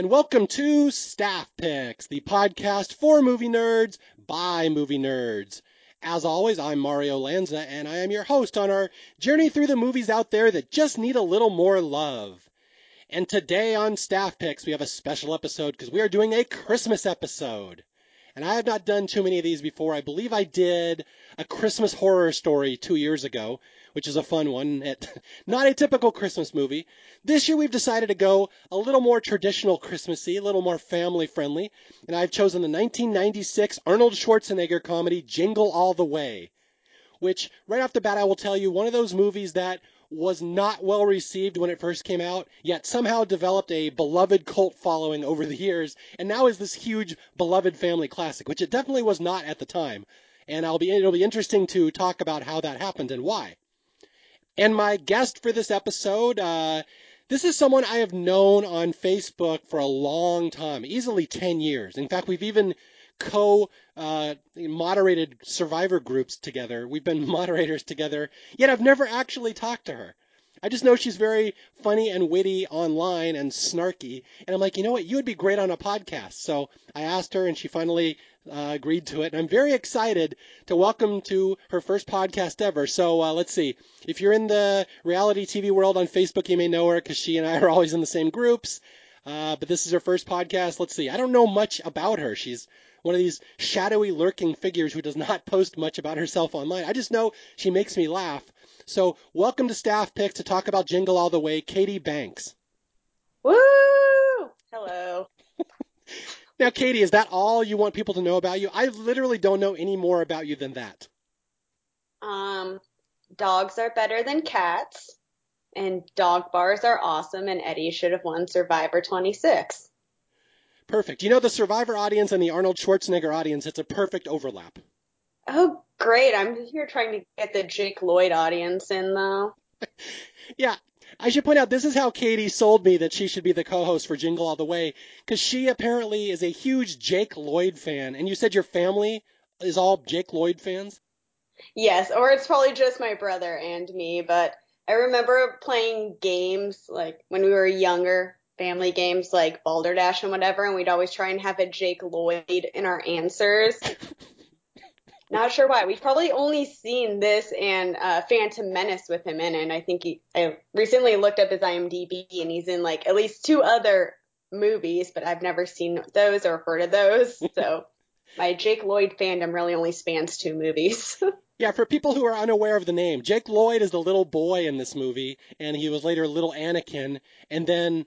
And welcome to Staff Picks, the podcast for movie nerds by movie nerds. As always, I'm Mario Lanza, and I am your host on our journey through the movies out there that just need a little more love. And today on Staff Picks, we have a special episode because we are doing a Christmas episode. And I have not done too many of these before. I believe I did a Christmas horror story two years ago, which is a fun one. It, not a typical Christmas movie. This year we've decided to go a little more traditional Christmassy, a little more family friendly, and I've chosen the 1996 Arnold Schwarzenegger comedy Jingle All the Way, which right off the bat I will tell you one of those movies that was not well received when it first came out, yet somehow developed a beloved cult following over the years, and now is this huge beloved family classic, which it definitely was not at the time. And I'll be it'll be interesting to talk about how that happened and why. And my guest for this episode, uh, this is someone I have known on Facebook for a long time, easily 10 years. In fact, we've even co uh, moderated survivor groups together. We've been moderators together, yet I've never actually talked to her. I just know she's very funny and witty online and snarky. And I'm like, you know what? You would be great on a podcast. So I asked her and she finally uh, agreed to it. And I'm very excited to welcome to her first podcast ever. So uh, let's see. If you're in the reality TV world on Facebook, you may know her because she and I are always in the same groups. Uh, but this is her first podcast. Let's see. I don't know much about her. She's one of these shadowy, lurking figures who does not post much about herself online. I just know she makes me laugh. So, welcome to Staff Pick to talk about Jingle All the Way, Katie Banks. Woo! Hello. now, Katie, is that all you want people to know about you? I literally don't know any more about you than that. Um, dogs are better than cats, and dog bars are awesome, and Eddie should have won Survivor 26. Perfect. You know, the Survivor audience and the Arnold Schwarzenegger audience, it's a perfect overlap. Oh, great. I'm here trying to get the Jake Lloyd audience in, though. yeah. I should point out this is how Katie sold me that she should be the co-host for Jingle All the Way because she apparently is a huge Jake Lloyd fan. And you said your family is all Jake Lloyd fans? Yes, or it's probably just my brother and me, but I remember playing games like when we were younger family games like Balderdash and whatever, and we'd always try and have a Jake Lloyd in our answers. Not sure why. We've probably only seen this and uh, Phantom Menace with him in it. And I think he, I recently looked up his IMDb and he's in like at least two other movies, but I've never seen those or heard of those. So my Jake Lloyd fandom really only spans two movies. Yeah, for people who are unaware of the name, Jake Lloyd is the little boy in this movie, and he was later little Anakin, and then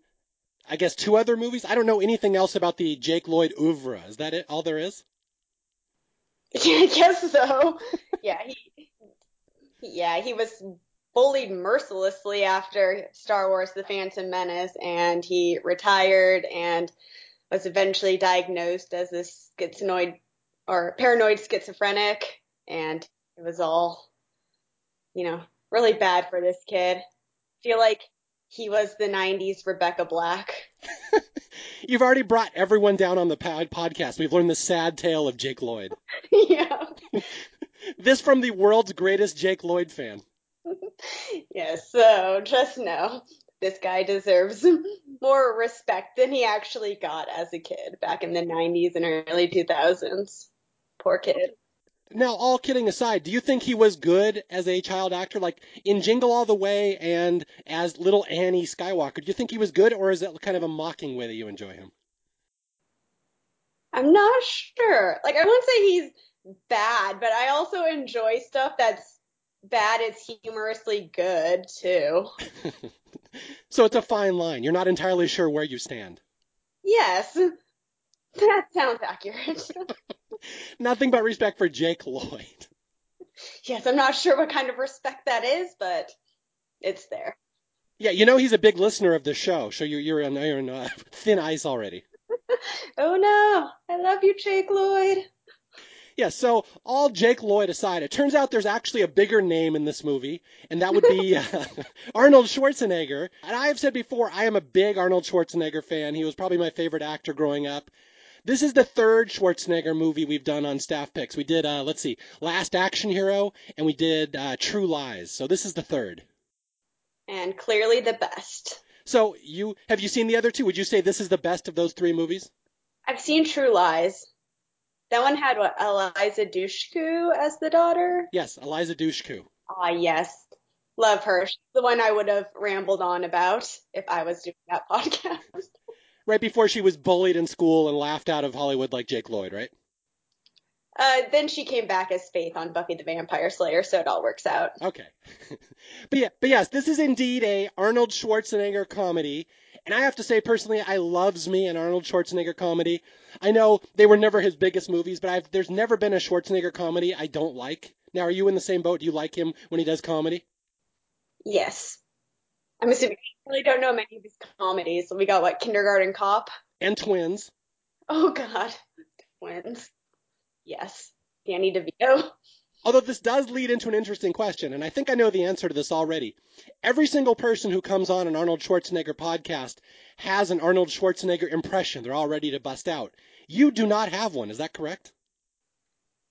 I guess two other movies. I don't know anything else about the Jake Lloyd oeuvre. Is that it? All there is? Yeah, I guess so. yeah, he, yeah, he was bullied mercilessly after Star Wars: The Phantom Menace, and he retired and was eventually diagnosed as a schizoid or paranoid schizophrenic, and it was all, you know, really bad for this kid. I feel like he was the 90s Rebecca Black. You've already brought everyone down on the pod- podcast. We've learned the sad tale of Jake Lloyd. yeah. this from the world's greatest Jake Lloyd fan. yes, so just know this guy deserves more respect than he actually got as a kid back in the 90s and early 2000s. Poor kid. Now, all kidding aside, do you think he was good as a child actor? Like in Jingle All the Way and as little Ani Skywalker, do you think he was good or is it kind of a mocking way that you enjoy him? I'm not sure. Like, I wouldn't say he's bad, but I also enjoy stuff that's bad It's humorously good, too. so it's a fine line. You're not entirely sure where you stand. Yes. That sounds accurate. Nothing but respect for Jake Lloyd. Yes, I'm not sure what kind of respect that is, but it's there. Yeah, you know he's a big listener of the show, so you're you're on, you're on uh, thin ice already. oh no, I love you, Jake Lloyd. Yeah, so all Jake Lloyd aside, it turns out there's actually a bigger name in this movie, and that would be uh, Arnold Schwarzenegger. And I have said before, I am a big Arnold Schwarzenegger fan. He was probably my favorite actor growing up. This is the third Schwarzenegger movie we've done on staff picks. We did, uh, let's see, Last Action Hero, and we did uh, True Lies. So this is the third. And clearly the best. So you have you seen the other two? Would you say this is the best of those three movies? I've seen True Lies. That one had what Eliza Dushku as the daughter. Yes, Eliza Dushku. Ah, yes, love her. She's the one I would have rambled on about if I was doing that podcast. Right before she was bullied in school and laughed out of Hollywood like Jake Lloyd, right? Uh, then she came back as Faith on Buffy the Vampire Slayer, so it all works out. Okay. but yeah, but yes, this is indeed a Arnold Schwarzenegger comedy. And I have to say personally, I loves me an Arnold Schwarzenegger comedy. I know they were never his biggest movies, but I've, there's never been a Schwarzenegger comedy I don't like. Now, are you in the same boat? Do you like him when he does comedy? Yes. I'm assuming I really don't know many of his comedies. We got what Kindergarten Cop. And Twins. Oh God, Twins. Yes, Danny DeVito. Although this does lead into an interesting question, and I think I know the answer to this already. Every single person who comes on an Arnold Schwarzenegger podcast has an Arnold Schwarzenegger impression. They're all ready to bust out. You do not have one, is that correct?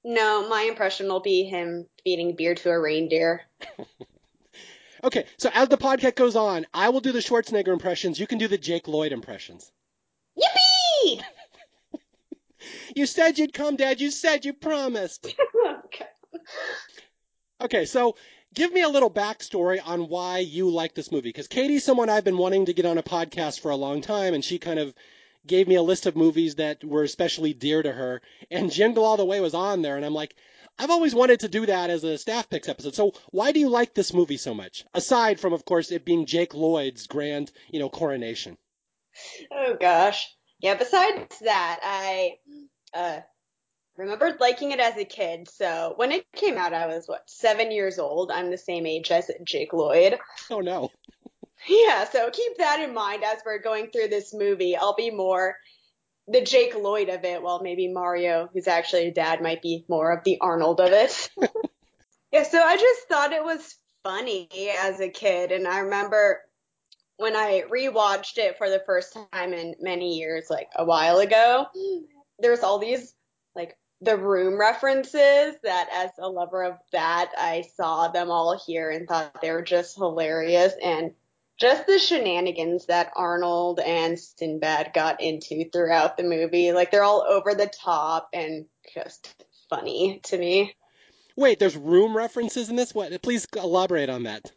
No, my impression will be him feeding beer to a reindeer. okay, so as the podcast goes on, I will do the Schwarzenegger impressions. You can do the Jake Lloyd impressions. Yippee! You said you'd come, Dad. You said you promised. okay. Okay, so give me a little backstory on why you like this movie. Because Katie's someone I've been wanting to get on a podcast for a long time, and she kind of gave me a list of movies that were especially dear to her. And Jingle All the Way was on there, and I'm like, I've always wanted to do that as a staff picks episode. So why do you like this movie so much? Aside from, of course, it being Jake Lloyd's grand, you know, coronation. Oh gosh. Yeah, besides that, I uh remembered liking it as a kid. So when it came out, I was what, seven years old. I'm the same age as Jake Lloyd. Oh no. Yeah, so keep that in mind as we're going through this movie. I'll be more the Jake Lloyd of it, while maybe Mario, who's actually a dad, might be more of the Arnold of it. yeah, so I just thought it was funny as a kid, and I remember when I rewatched it for the first time in many years, like a while ago, there's all these like the room references that as a lover of that, I saw them all here and thought they were just hilarious and just the shenanigans that Arnold and Sinbad got into throughout the movie. Like they're all over the top and just funny to me. Wait, there's room references in this? What? Please elaborate on that.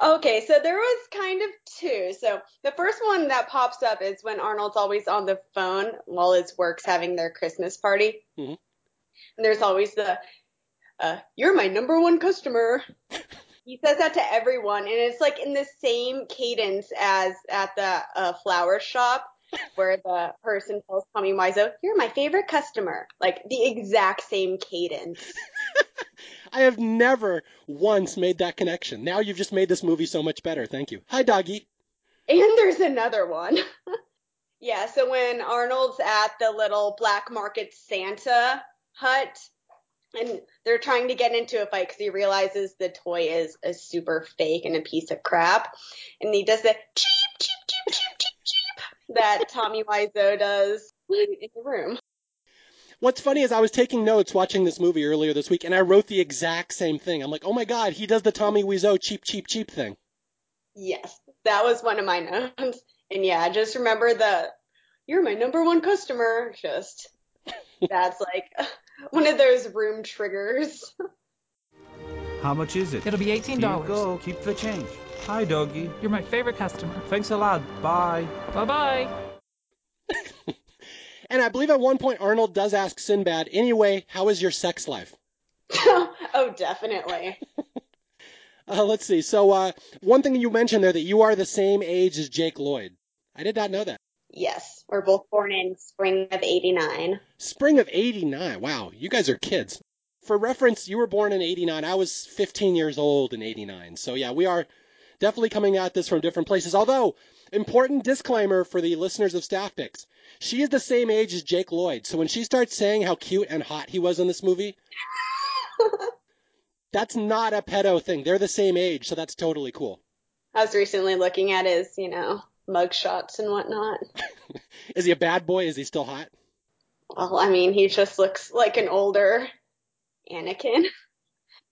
Okay, so there was kind of two. So the first one that pops up is when Arnold's always on the phone while his work's having their Christmas party. Mhm. And there's always the, uh, you're my number one customer. he says that to everyone, and it's like in the same cadence as at the uh, flower shop where the person tells Tommy Wiseau, you're my favorite customer. Like the exact same cadence. I have never once made that connection. Now you've just made this movie so much better. Thank you. Hi, doggy. And there's another one. yeah, so when Arnold's at the little black market Santa hut and they're trying to get into a fight because he realizes the toy is a super fake and a piece of crap. And he does the cheap, cheap, cheap, cheap, cheap, cheap that Tommy Wiseau does in the room. What's funny is I was taking notes watching this movie earlier this week, and I wrote the exact same thing. I'm like, oh my god, he does the Tommy Wiseau cheap, cheap, cheap thing. Yes, that was one of my notes. And yeah, just remember the you're my number one customer. Just that's like one of those room triggers. How much is it? It'll be eighteen Here you dollars. go. Keep the change. Hi, doggy. You're my favorite customer. Thanks a lot. Bye. Bye bye. And I believe at one point Arnold does ask Sinbad, anyway, how is your sex life? oh, definitely. Uh, let's see. So, uh, one thing you mentioned there that you are the same age as Jake Lloyd. I did not know that. Yes, we're both born in spring of '89. Spring of 89. Wow, you guys are kids. For reference, you were born in 89. I was 15 years old in 89. So, yeah, we are definitely coming at this from different places. Although, important disclaimer for the listeners of Staff Picks. She is the same age as Jake Lloyd. So when she starts saying how cute and hot he was in this movie, that's not a pedo thing. They're the same age, so that's totally cool. I was recently looking at his, you know, mug shots and whatnot. Is he a bad boy? Is he still hot? Well, I mean, he just looks like an older Anakin.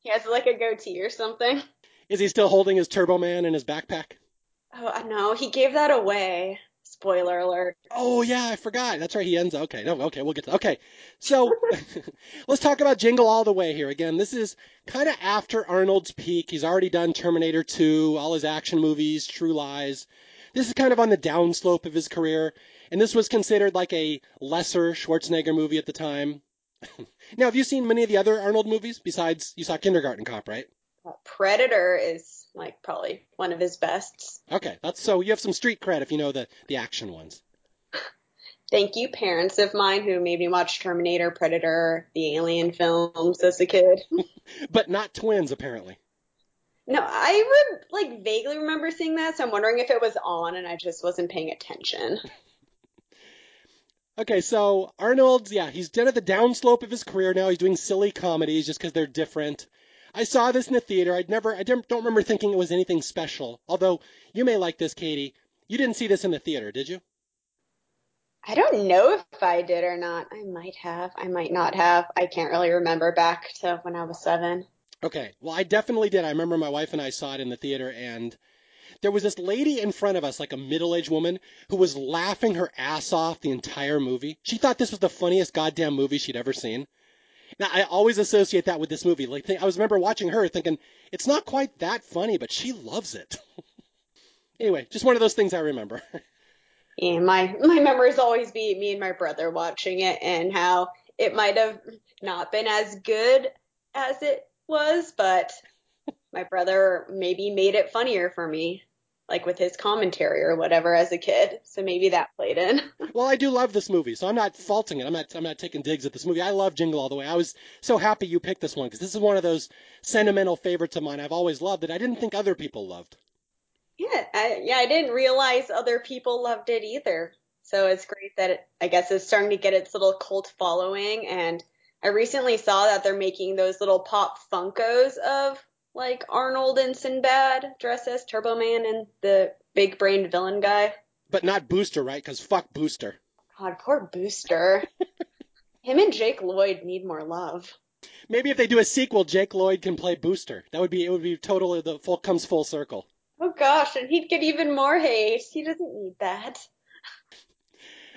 He has like a goatee or something. Is he still holding his Turbo Man in his backpack? Oh uh, no, he gave that away. Spoiler alert. Oh yeah, I forgot. That's right. He ends. Okay, no, okay, we'll get to. Okay, so let's talk about Jingle All the Way here. Again, this is kind of after Arnold's peak. He's already done Terminator 2, all his action movies, True Lies. This is kind of on the downslope of his career, and this was considered like a lesser Schwarzenegger movie at the time. now, have you seen many of the other Arnold movies besides you saw Kindergarten Cop, right? Uh, Predator is like probably one of his bests. Okay, that's so you have some street cred if you know the the action ones. Thank you, parents of mine who made me watch Terminator, Predator, the Alien films as a kid. but not twins, apparently. No, I would like vaguely remember seeing that, so I'm wondering if it was on and I just wasn't paying attention. Okay, so Arnold's, yeah, he's done at the downslope of his career now. He's doing silly comedies just because they're different. I saw this in the theater. I'd never, I don't remember thinking it was anything special. Although you may like this, Katie. You didn't see this in the theater, did you? I don't know if I did or not. I might have. I might not have. I can't really remember back to when I was seven. Okay, well, I definitely did. I remember my wife and I saw it in the theater, and there was this lady in front of us, like a middle aged woman, who was laughing her ass off the entire movie. She thought this was the funniest goddamn movie she'd ever seen. Now, I always associate that with this movie. Like, I was remember watching her thinking, it's not quite that funny, but she loves it. anyway, just one of those things I remember. yeah, my, my memories always be me and my brother watching it and how it might have not been as good as it was, but my brother maybe made it funnier for me like with his commentary or whatever as a kid. So maybe that played in. well, I do love this movie, so I'm not faulting it. I'm not I'm not taking digs at this movie. I love Jingle All the Way. I was so happy you picked this one because this is one of those sentimental favorites of mine. I've always loved it. I didn't think other people loved. Yeah, I, yeah, I didn't realize other people loved it either. So it's great that it, I guess it's starting to get its little cult following and I recently saw that they're making those little pop Funkos of like Arnold and Sinbad dress as Turbo Man and the big brained villain guy. But not Booster, right? Because fuck Booster. God, poor Booster. Him and Jake Lloyd need more love. Maybe if they do a sequel, Jake Lloyd can play Booster. That would be it. Would be totally the full comes full circle. Oh gosh, and he'd get even more hate. He doesn't need that.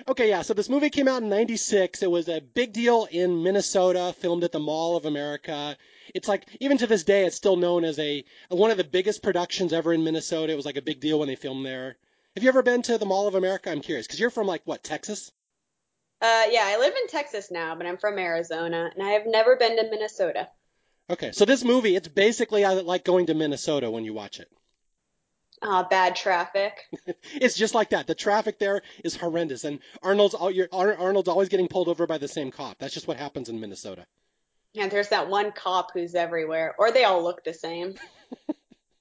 Okay, yeah. So this movie came out in '96. It was a big deal in Minnesota, filmed at the Mall of America it's like even to this day, it's still known as a one of the biggest productions ever in Minnesota. It was like a big deal when they filmed there. Have you ever been to the Mall of America? I'm curious because you're from like what Texas? Uh, yeah, I live in Texas now, but I'm from Arizona, and I have never been to Minnesota. Okay, so this movie, it's basically like going to Minnesota when you watch it. Uh, bad traffic. it's just like that. The traffic there is horrendous, and Arnold's Arnold's always getting pulled over by the same cop. That's just what happens in Minnesota. Yeah, there's that one cop who's everywhere, or they all look the same.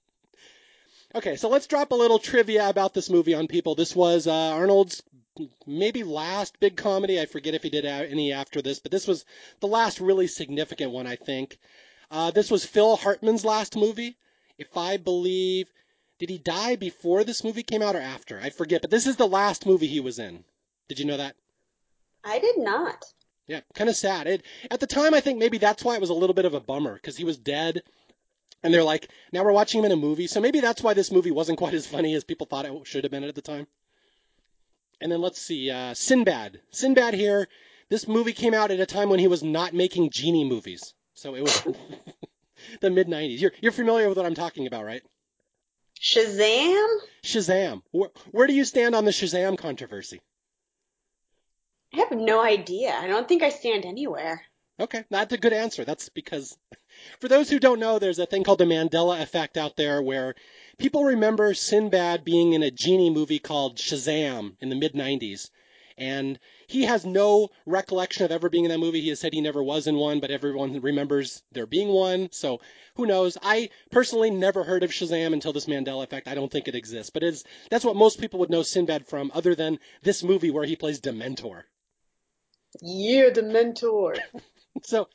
okay, so let's drop a little trivia about this movie on people. This was uh, Arnold's maybe last big comedy. I forget if he did any after this, but this was the last really significant one, I think. Uh, this was Phil Hartman's last movie. If I believe, did he die before this movie came out or after? I forget, but this is the last movie he was in. Did you know that? I did not. Yeah, kind of sad. It, at the time, I think maybe that's why it was a little bit of a bummer because he was dead. And they're like, now we're watching him in a movie. So maybe that's why this movie wasn't quite as funny as people thought it should have been at the time. And then let's see, uh, Sinbad. Sinbad here. This movie came out at a time when he was not making genie movies. So it was the mid 90s. You're, you're familiar with what I'm talking about, right? Shazam? Shazam. Where, where do you stand on the Shazam controversy? I have no idea. I don't think I stand anywhere. Okay, that's a good answer. That's because, for those who don't know, there's a thing called the Mandela effect out there where people remember Sinbad being in a genie movie called Shazam in the mid 90s. And he has no recollection of ever being in that movie. He has said he never was in one, but everyone remembers there being one. So who knows? I personally never heard of Shazam until this Mandela effect. I don't think it exists, but it's, that's what most people would know Sinbad from, other than this movie where he plays Dementor. Yeah, the mentor. so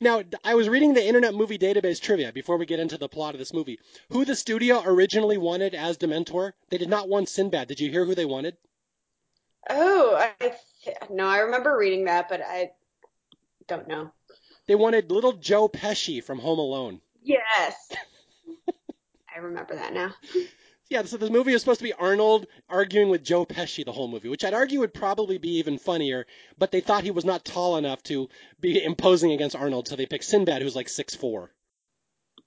now I was reading the Internet Movie Database trivia before we get into the plot of this movie. Who the studio originally wanted as Dementor? They did not want Sinbad. Did you hear who they wanted? Oh, I no, I remember reading that, but I don't know. They wanted little Joe Pesci from Home Alone. Yes. I remember that now. Yeah, so this movie is supposed to be Arnold arguing with Joe Pesci the whole movie, which I'd argue would probably be even funnier, but they thought he was not tall enough to be imposing against Arnold, so they picked Sinbad, who's like six four.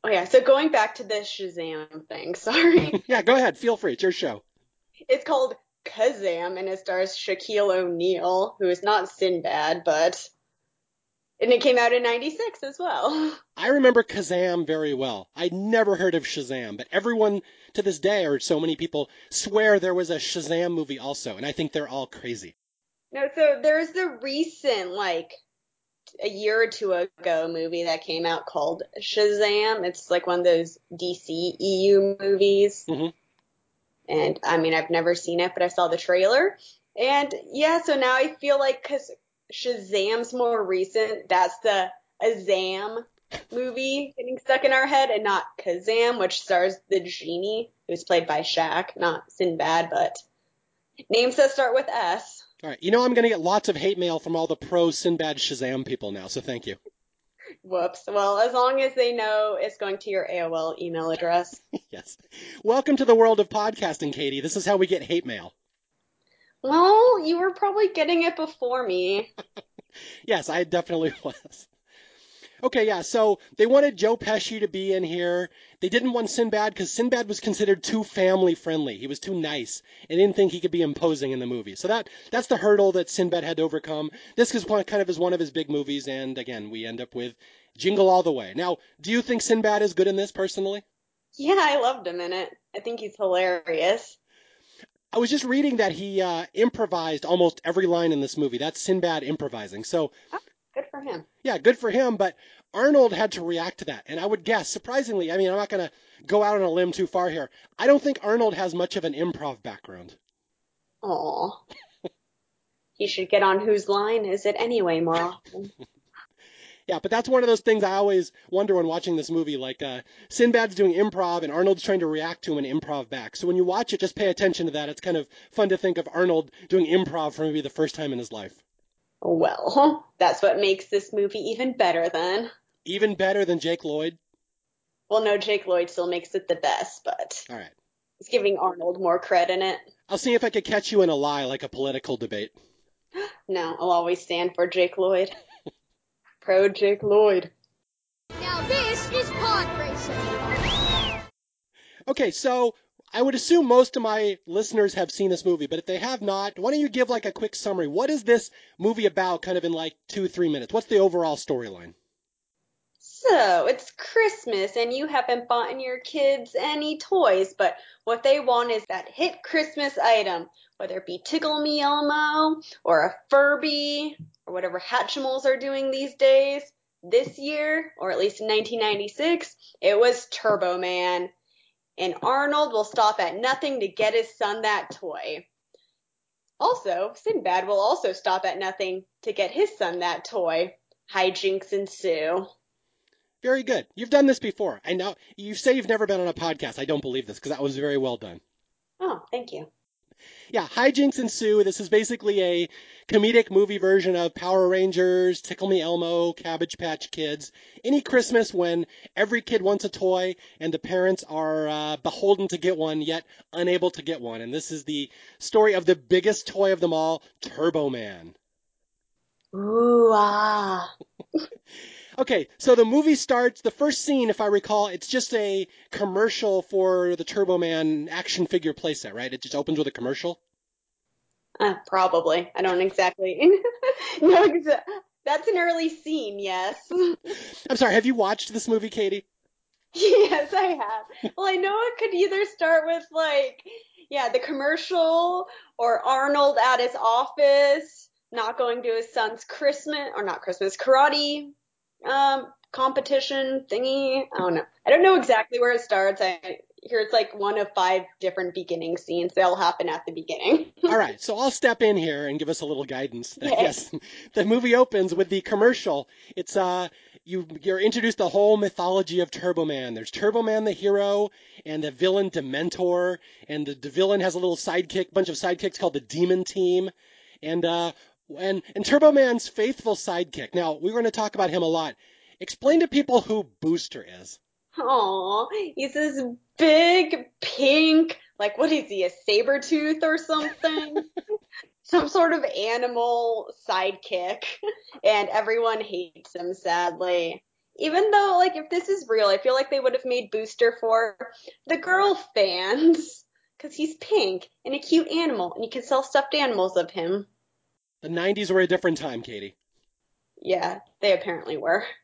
Oh yeah, so going back to the Shazam thing, sorry. yeah, go ahead, feel free, it's your show. It's called Kazam, and it stars Shaquille O'Neal, who is not Sinbad, but and it came out in 96 as well. I remember Kazam very well. I'd never heard of Shazam, but everyone to this day, or so many people, swear there was a Shazam movie also, and I think they're all crazy. No, so there's the recent, like, a year or two ago movie that came out called Shazam. It's like one of those DC EU movies. Mhm. And I mean, I've never seen it, but I saw the trailer. And yeah, so now I feel like because Shazam's more recent, that's the Shazam movie getting stuck in our head and not Kazam, which stars the genie, who's played by Shaq, not Sinbad, but names that start with S. All right, you know I'm going to get lots of hate mail from all the pro Sinbad Shazam people now, so thank you. Whoops. Well, as long as they know it's going to your AOL email address. yes. Welcome to the world of podcasting, Katie. This is how we get hate mail. Well, you were probably getting it before me. Yes, I definitely was. Okay, yeah, so they wanted Joe Pesci to be in here. They didn't want Sinbad because Sinbad was considered too family friendly. He was too nice and didn't think he could be imposing in the movie. So that that's the hurdle that Sinbad had to overcome. This is one, kind of is one of his big movies, and again, we end up with Jingle All the Way. Now, do you think Sinbad is good in this personally? Yeah, I loved him in it. I think he's hilarious. I was just reading that he uh, improvised almost every line in this movie. That's Sinbad improvising. So oh, Good for him. Yeah, good for him, but Arnold had to react to that. And I would guess, surprisingly, I mean, I'm not going to go out on a limb too far here. I don't think Arnold has much of an improv background. Aw. he should get on whose line is it anyway more often. Yeah, but that's one of those things I always wonder when watching this movie. Like, uh, Sinbad's doing improv and Arnold's trying to react to him and improv back. So when you watch it, just pay attention to that. It's kind of fun to think of Arnold doing improv for maybe the first time in his life. Well, that's what makes this movie even better then. Even better than Jake Lloyd. Well, no, Jake Lloyd still makes it the best, but All right. he's giving Arnold more credit in it. I'll see if I could catch you in a lie like a political debate. No, I'll always stand for Jake Lloyd. Pro Jake Lloyd. Now this is pod racing. Okay, so I would assume most of my listeners have seen this movie, but if they have not, why don't you give like a quick summary? What is this movie about, kind of in like two, three minutes? What's the overall storyline? So, it's Christmas and you haven't bought your kids any toys, but what they want is that hit Christmas item, whether it be Tickle Me Elmo or a Furby or whatever Hatchimals are doing these days. This year, or at least in 1996, it was Turbo Man. And Arnold will stop at nothing to get his son that toy. Also, Sinbad will also stop at nothing to get his son that toy. Hijinks ensue. Very good. You've done this before. I know you say you've never been on a podcast. I don't believe this because that was very well done. Oh, thank you. Yeah, hijinks ensue. This is basically a comedic movie version of Power Rangers, Tickle Me Elmo, Cabbage Patch Kids. Any Christmas when every kid wants a toy and the parents are uh, beholden to get one yet unable to get one. And this is the story of the biggest toy of them all, Turbo Man. Ooh, ah. Okay, so the movie starts. The first scene, if I recall, it's just a commercial for the Turbo Man action figure playset, right? It just opens with a commercial. Uh, probably. I don't exactly know. Exa- That's an early scene, yes. I'm sorry, have you watched this movie, Katie? yes, I have. Well, I know it could either start with like, yeah, the commercial or Arnold at his office, not going to his son's Christmas or not Christmas karate um competition thingy. I don't know. I don't know exactly where it starts. I hear it's like one of five different beginning scenes. They all happen at the beginning. All right, so I'll step in here and give us a little guidance. Yes, the movie opens with the commercial. It's uh, you you're introduced the whole mythology of Turbo Man. There's Turbo Man the hero and the villain Dementor, and the, the villain has a little sidekick, bunch of sidekicks called the Demon Team, and uh, and and Turbo Man's faithful sidekick. Now we're going to talk about him a lot. Explain to people who Booster is. Aw, he's this big pink, like what is he, a saber tooth or something? Some sort of animal sidekick, and everyone hates him sadly. Even though, like, if this is real, I feel like they would have made Booster for the girl fans. Cause he's pink and a cute animal, and you can sell stuffed animals of him. The 90s were a different time, Katie. Yeah, they apparently were.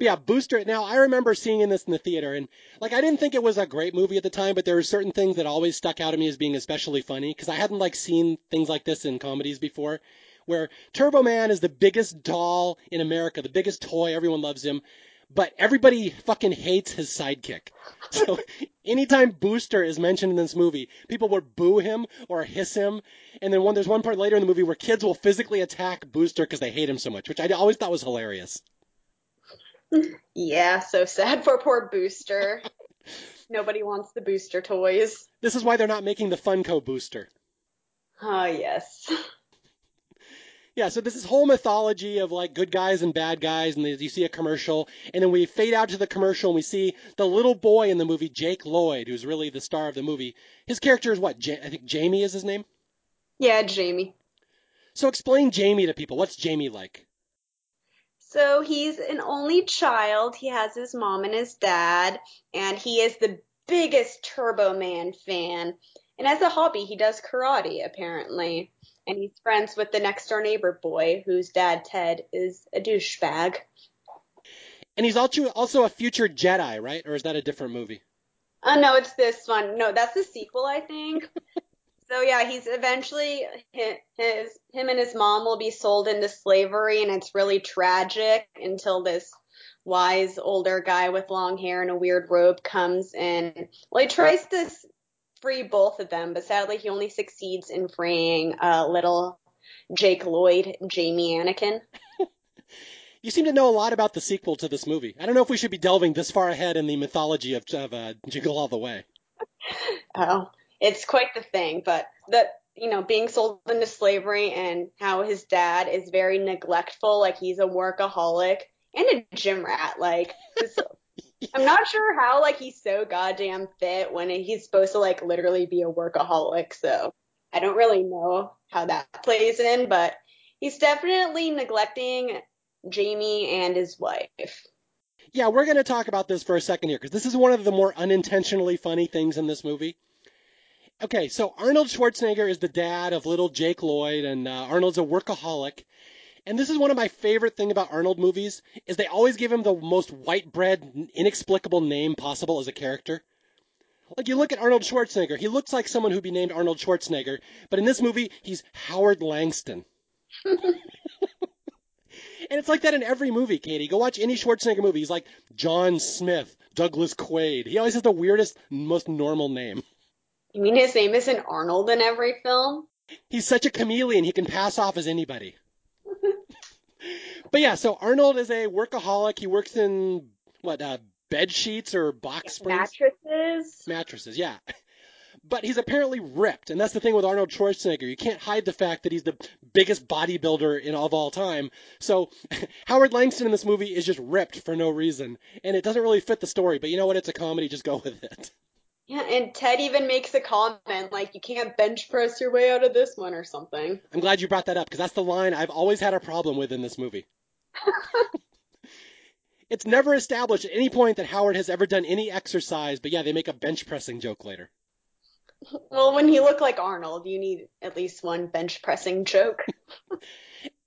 Yeah, Booster. Now I remember seeing this in the theater, and like I didn't think it was a great movie at the time, but there were certain things that always stuck out to me as being especially funny because I hadn't like seen things like this in comedies before, where Turbo Man is the biggest doll in America, the biggest toy, everyone loves him, but everybody fucking hates his sidekick. So anytime Booster is mentioned in this movie, people would boo him or hiss him, and then one there's one part later in the movie where kids will physically attack Booster because they hate him so much, which I always thought was hilarious. Yeah, so sad for poor Booster. Nobody wants the Booster toys. This is why they're not making the Funko Booster. Oh, yes. Yeah, so this is whole mythology of like good guys and bad guys, and you see a commercial, and then we fade out to the commercial, and we see the little boy in the movie, Jake Lloyd, who's really the star of the movie. His character is what? Ja- I think Jamie is his name. Yeah, Jamie. So explain Jamie to people. What's Jamie like? So he's an only child. He has his mom and his dad, and he is the biggest Turbo Man fan. And as a hobby, he does karate, apparently. And he's friends with the next door neighbor boy, whose dad, Ted, is a douchebag. And he's also also a future Jedi, right? Or is that a different movie? Oh, no, it's this one. No, that's the sequel, I think. so yeah, he's eventually his, his him and his mom will be sold into slavery, and it's really tragic until this wise older guy with long hair and a weird robe comes in. well, he tries to free both of them, but sadly he only succeeds in freeing uh, little Jake Lloyd, Jamie Anakin. You seem to know a lot about the sequel to this movie. I don't know if we should be delving this far ahead in the mythology of, of uh, Jingle All the Way. Oh, it's quite the thing, but the you know being sold into slavery and how his dad is very neglectful, like he's a workaholic and a gym rat. Like this, I'm not sure how like he's so goddamn fit when he's supposed to like literally be a workaholic. So I don't really know how that plays in, but he's definitely neglecting Jamie and his wife. Yeah, we're going to talk about this for a second here because this is one of the more unintentionally funny things in this movie. Okay, so Arnold Schwarzenegger is the dad of little Jake Lloyd, and uh, Arnold's a workaholic. And this is one of my favorite thing about Arnold movies is they always give him the most white bread, inexplicable name possible as a character. Like you look at Arnold Schwarzenegger, he looks like someone who'd be named Arnold Schwarzenegger, but in this movie he's Howard Langston. and it's like that in every movie, Katie. Go watch any Schwarzenegger movie. He's like John Smith, Douglas Quaid. He always has the weirdest, most normal name. You mean his name isn't Arnold in every film? He's such a chameleon, he can pass off as anybody. But yeah, so Arnold is a workaholic. He works in what uh, bed sheets or box springs, Mattresses. mattresses. Yeah. But he's apparently ripped, and that's the thing with Arnold Schwarzenegger. You can't hide the fact that he's the biggest bodybuilder in of all time. So Howard Langston in this movie is just ripped for no reason, and it doesn't really fit the story. But you know what? It's a comedy. Just go with it. Yeah, and Ted even makes a comment like you can't bench press your way out of this one or something. I'm glad you brought that up because that's the line I've always had a problem with in this movie. it's never established at any point that Howard has ever done any exercise, but yeah, they make a bench pressing joke later. Well, when you look like Arnold, you need at least one bench pressing joke.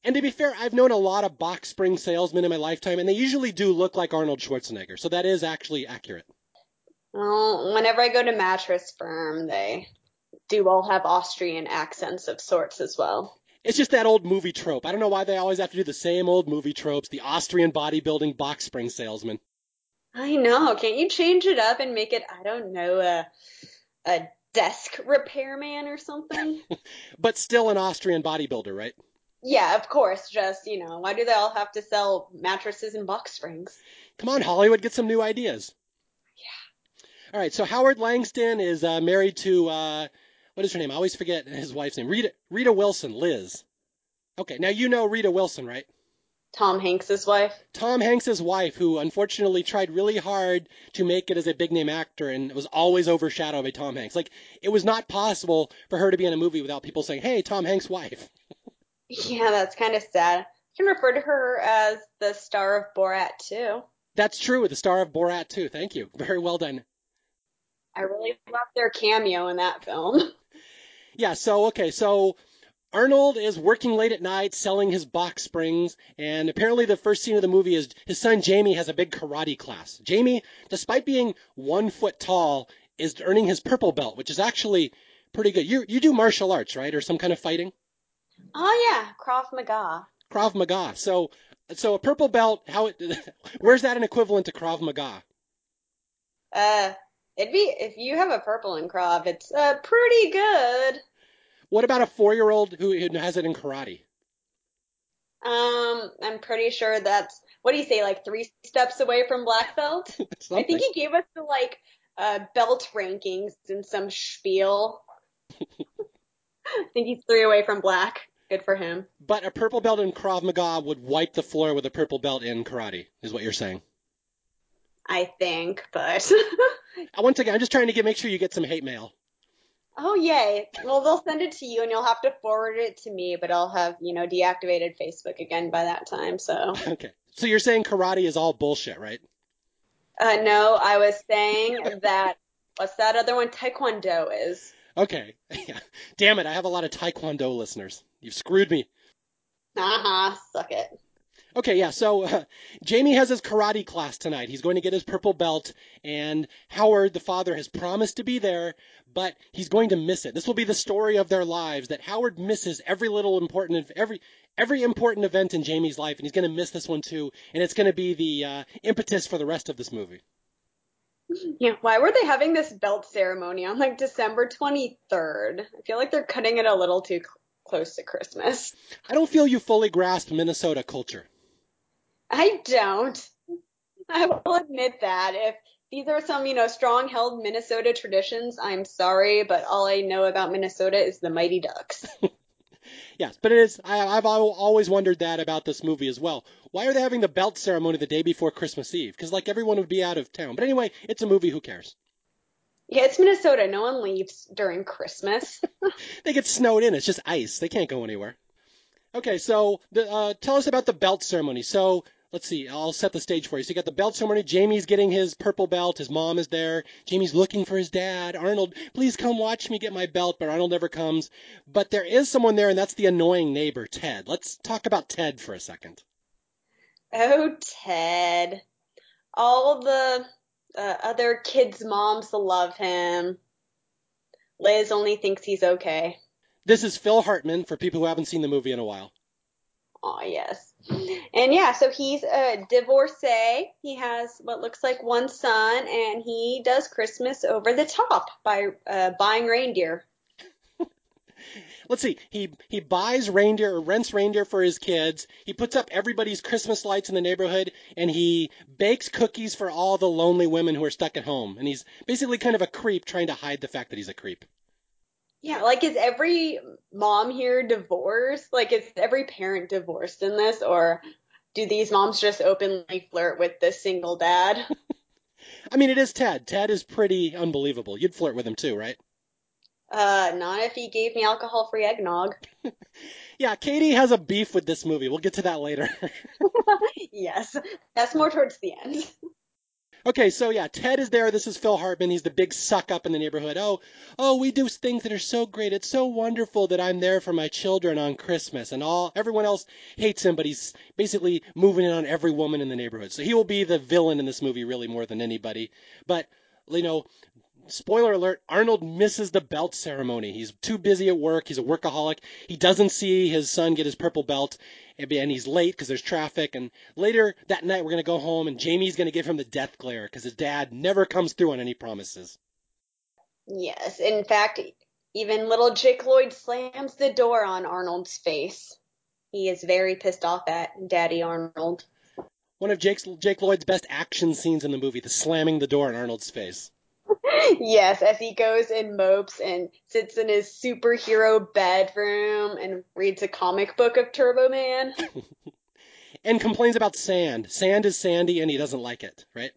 And to be fair, I've known a lot of box spring salesmen in my lifetime, and they usually do look like Arnold Schwarzenegger, so that is actually accurate. Well, whenever I go to Mattress Firm, they do all have Austrian accents of sorts as well. It's just that old movie trope. I don't know why they always have to do the same old movie tropes, the Austrian bodybuilding box spring salesman. I know. Can't you change it up and make it, I don't know, a, a desk repairman or something? But still an Austrian bodybuilder, right? yeah, of course. Just, you know, why do they all have to sell mattresses and box springs? Come on, Hollywood, get some new ideas. All right, so Howard Langston is uh, married to uh, what is her name? I always forget his wife's name. Rita Rita Wilson, Liz. Okay, now you know Rita Wilson, right? Tom Hanks's wife. Tom Hanks's wife, who unfortunately tried really hard to make it as a big name actor and was always overshadowed by Tom Hanks. Like it was not possible for her to be in a movie without people saying, "Hey, Tom Hanks' wife." Yeah, that's kind of sad. You can refer to her as the star of Borat too. That's true. The star of Borat too. Thank you. Very well done. I really loved their cameo in that film. Yeah. So okay. So Arnold is working late at night selling his box springs, and apparently the first scene of the movie is his son Jamie has a big karate class. Jamie, despite being one foot tall, is earning his purple belt, which is actually pretty good. You you do martial arts, right, or some kind of fighting? Oh yeah, Krav Maga. Krav Maga. So so a purple belt. How it, where's that an equivalent to Krav Maga? Uh, it'd be if you have a purple in Krav, it's uh pretty good. What about a four year old who who has it in karate? Um, I'm pretty sure that's what do you say, like three steps away from black belt? I think he gave us the like uh belt rankings in some spiel. I think he's three away from black. Good for him. But a purple belt in Krav Maga would wipe the floor with a purple belt in karate, is what you're saying. I think, but Uh, Once again, I'm just trying to get make sure you get some hate mail. oh yay. Well, they'll send it to you, and you'll have to forward it to me. But I'll have you know deactivated Facebook again by that time. So Okay. So you're saying karate is all bullshit, right? uh, no, I was saying that what's that other one? Taekwondo is. Okay. Yeah. Damn it, I have a lot of Taekwondo listeners. You've screwed me. Haha, suck it. Okay, yeah, so uh, Jamie has his karate class tonight. He's going to get his purple belt, and Howard, the father, has promised to be there, but he's going to miss it. This will be the story of their lives that Howard misses every little important, every every important event in Jamie's life, and he's going to miss this one too, and it's going to be the uh, impetus for the rest of this movie. Yeah, why were they having this belt ceremony on like December 23rd? I feel like they're cutting it a little too cl- close to Christmas. I don't feel you fully grasp Minnesota culture. I don't. I will admit that. If these are some, you know, strong held Minnesota traditions, I'm sorry, but all I know about Minnesota is the Mighty Ducks. Yes, but it is. I, I've al- always wondered that about this movie as well. Why are they having the belt ceremony the day before Christmas Eve? Because like everyone would be out of town. But anyway, it's a movie. Who cares? Yeah, it's Minnesota. No one leaves during Christmas. They get snowed in. It's just ice. They can't go anywhere. Okay, so the, uh, tell us about the belt ceremony. So let's see. I'll set the stage for you. So you got the belt ceremony. Jamie's getting his purple belt. His mom is there. Jamie's looking for his dad. Arnold, please come watch me get my belt. But Arnold never comes. But there is someone there, and that's the annoying neighbor, Ted. Let's talk about Ted for a second. oh, Ted. All the uh, other kids' moms love him. Liz only thinks he's okay. This is Phil Hartman for people who haven't seen the movie in a while. Oh, yes. And yeah, so he's a divorcee. He has what looks like one son, and he does Christmas over the top by uh, buying reindeer. Let's see. He he buys reindeer or rents reindeer for his kids. He puts up everybody's Christmas lights in the neighborhood, and he bakes cookies for all the lonely women who are stuck at home. And he's basically kind of a creep, trying to hide the fact that he's a creep. Yeah, like is every mom here divorced? Like is every parent divorced in this, or do these moms just openly flirt with the single dad? I mean, it is Ted. Ted is pretty unbelievable. You'd flirt with him too, right? Uh, not if he gave me alcohol-free eggnog. Yeah, Katie has a beef with this movie. We'll get to that later. yes, that's more towards the end. Okay, so yeah, Ted is there. This is Phil Hartman. He's the big suck up in the neighborhood. Oh, oh, we do things that are so great. It's so wonderful that I'm there for my children on Christmas, and all everyone else hates him, but he's basically moving in on every woman in the neighborhood. So he will be the villain in this movie, really more than anybody. But you know, spoiler alert: Arnold misses the belt ceremony. He's too busy at work. He's a workaholic. He doesn't see his son get his purple belt, and he's late because there's traffic. And later that night, we're gonna go home, and Jamie's gonna give him the death glare because his dad never comes through on any promises. Yes, in fact, even little Jake Lloyd slams the door on Arnold's face. He is very pissed off at Daddy Arnold. One of Jake's Jake Lloyd's best action scenes in the movie: the slamming the door in Arnold's face. Yes, as he goes and mopes and sits in his superhero bedroom and reads a comic book of Turbo Man. and complains about sand. Sand is sandy and he doesn't like it, right?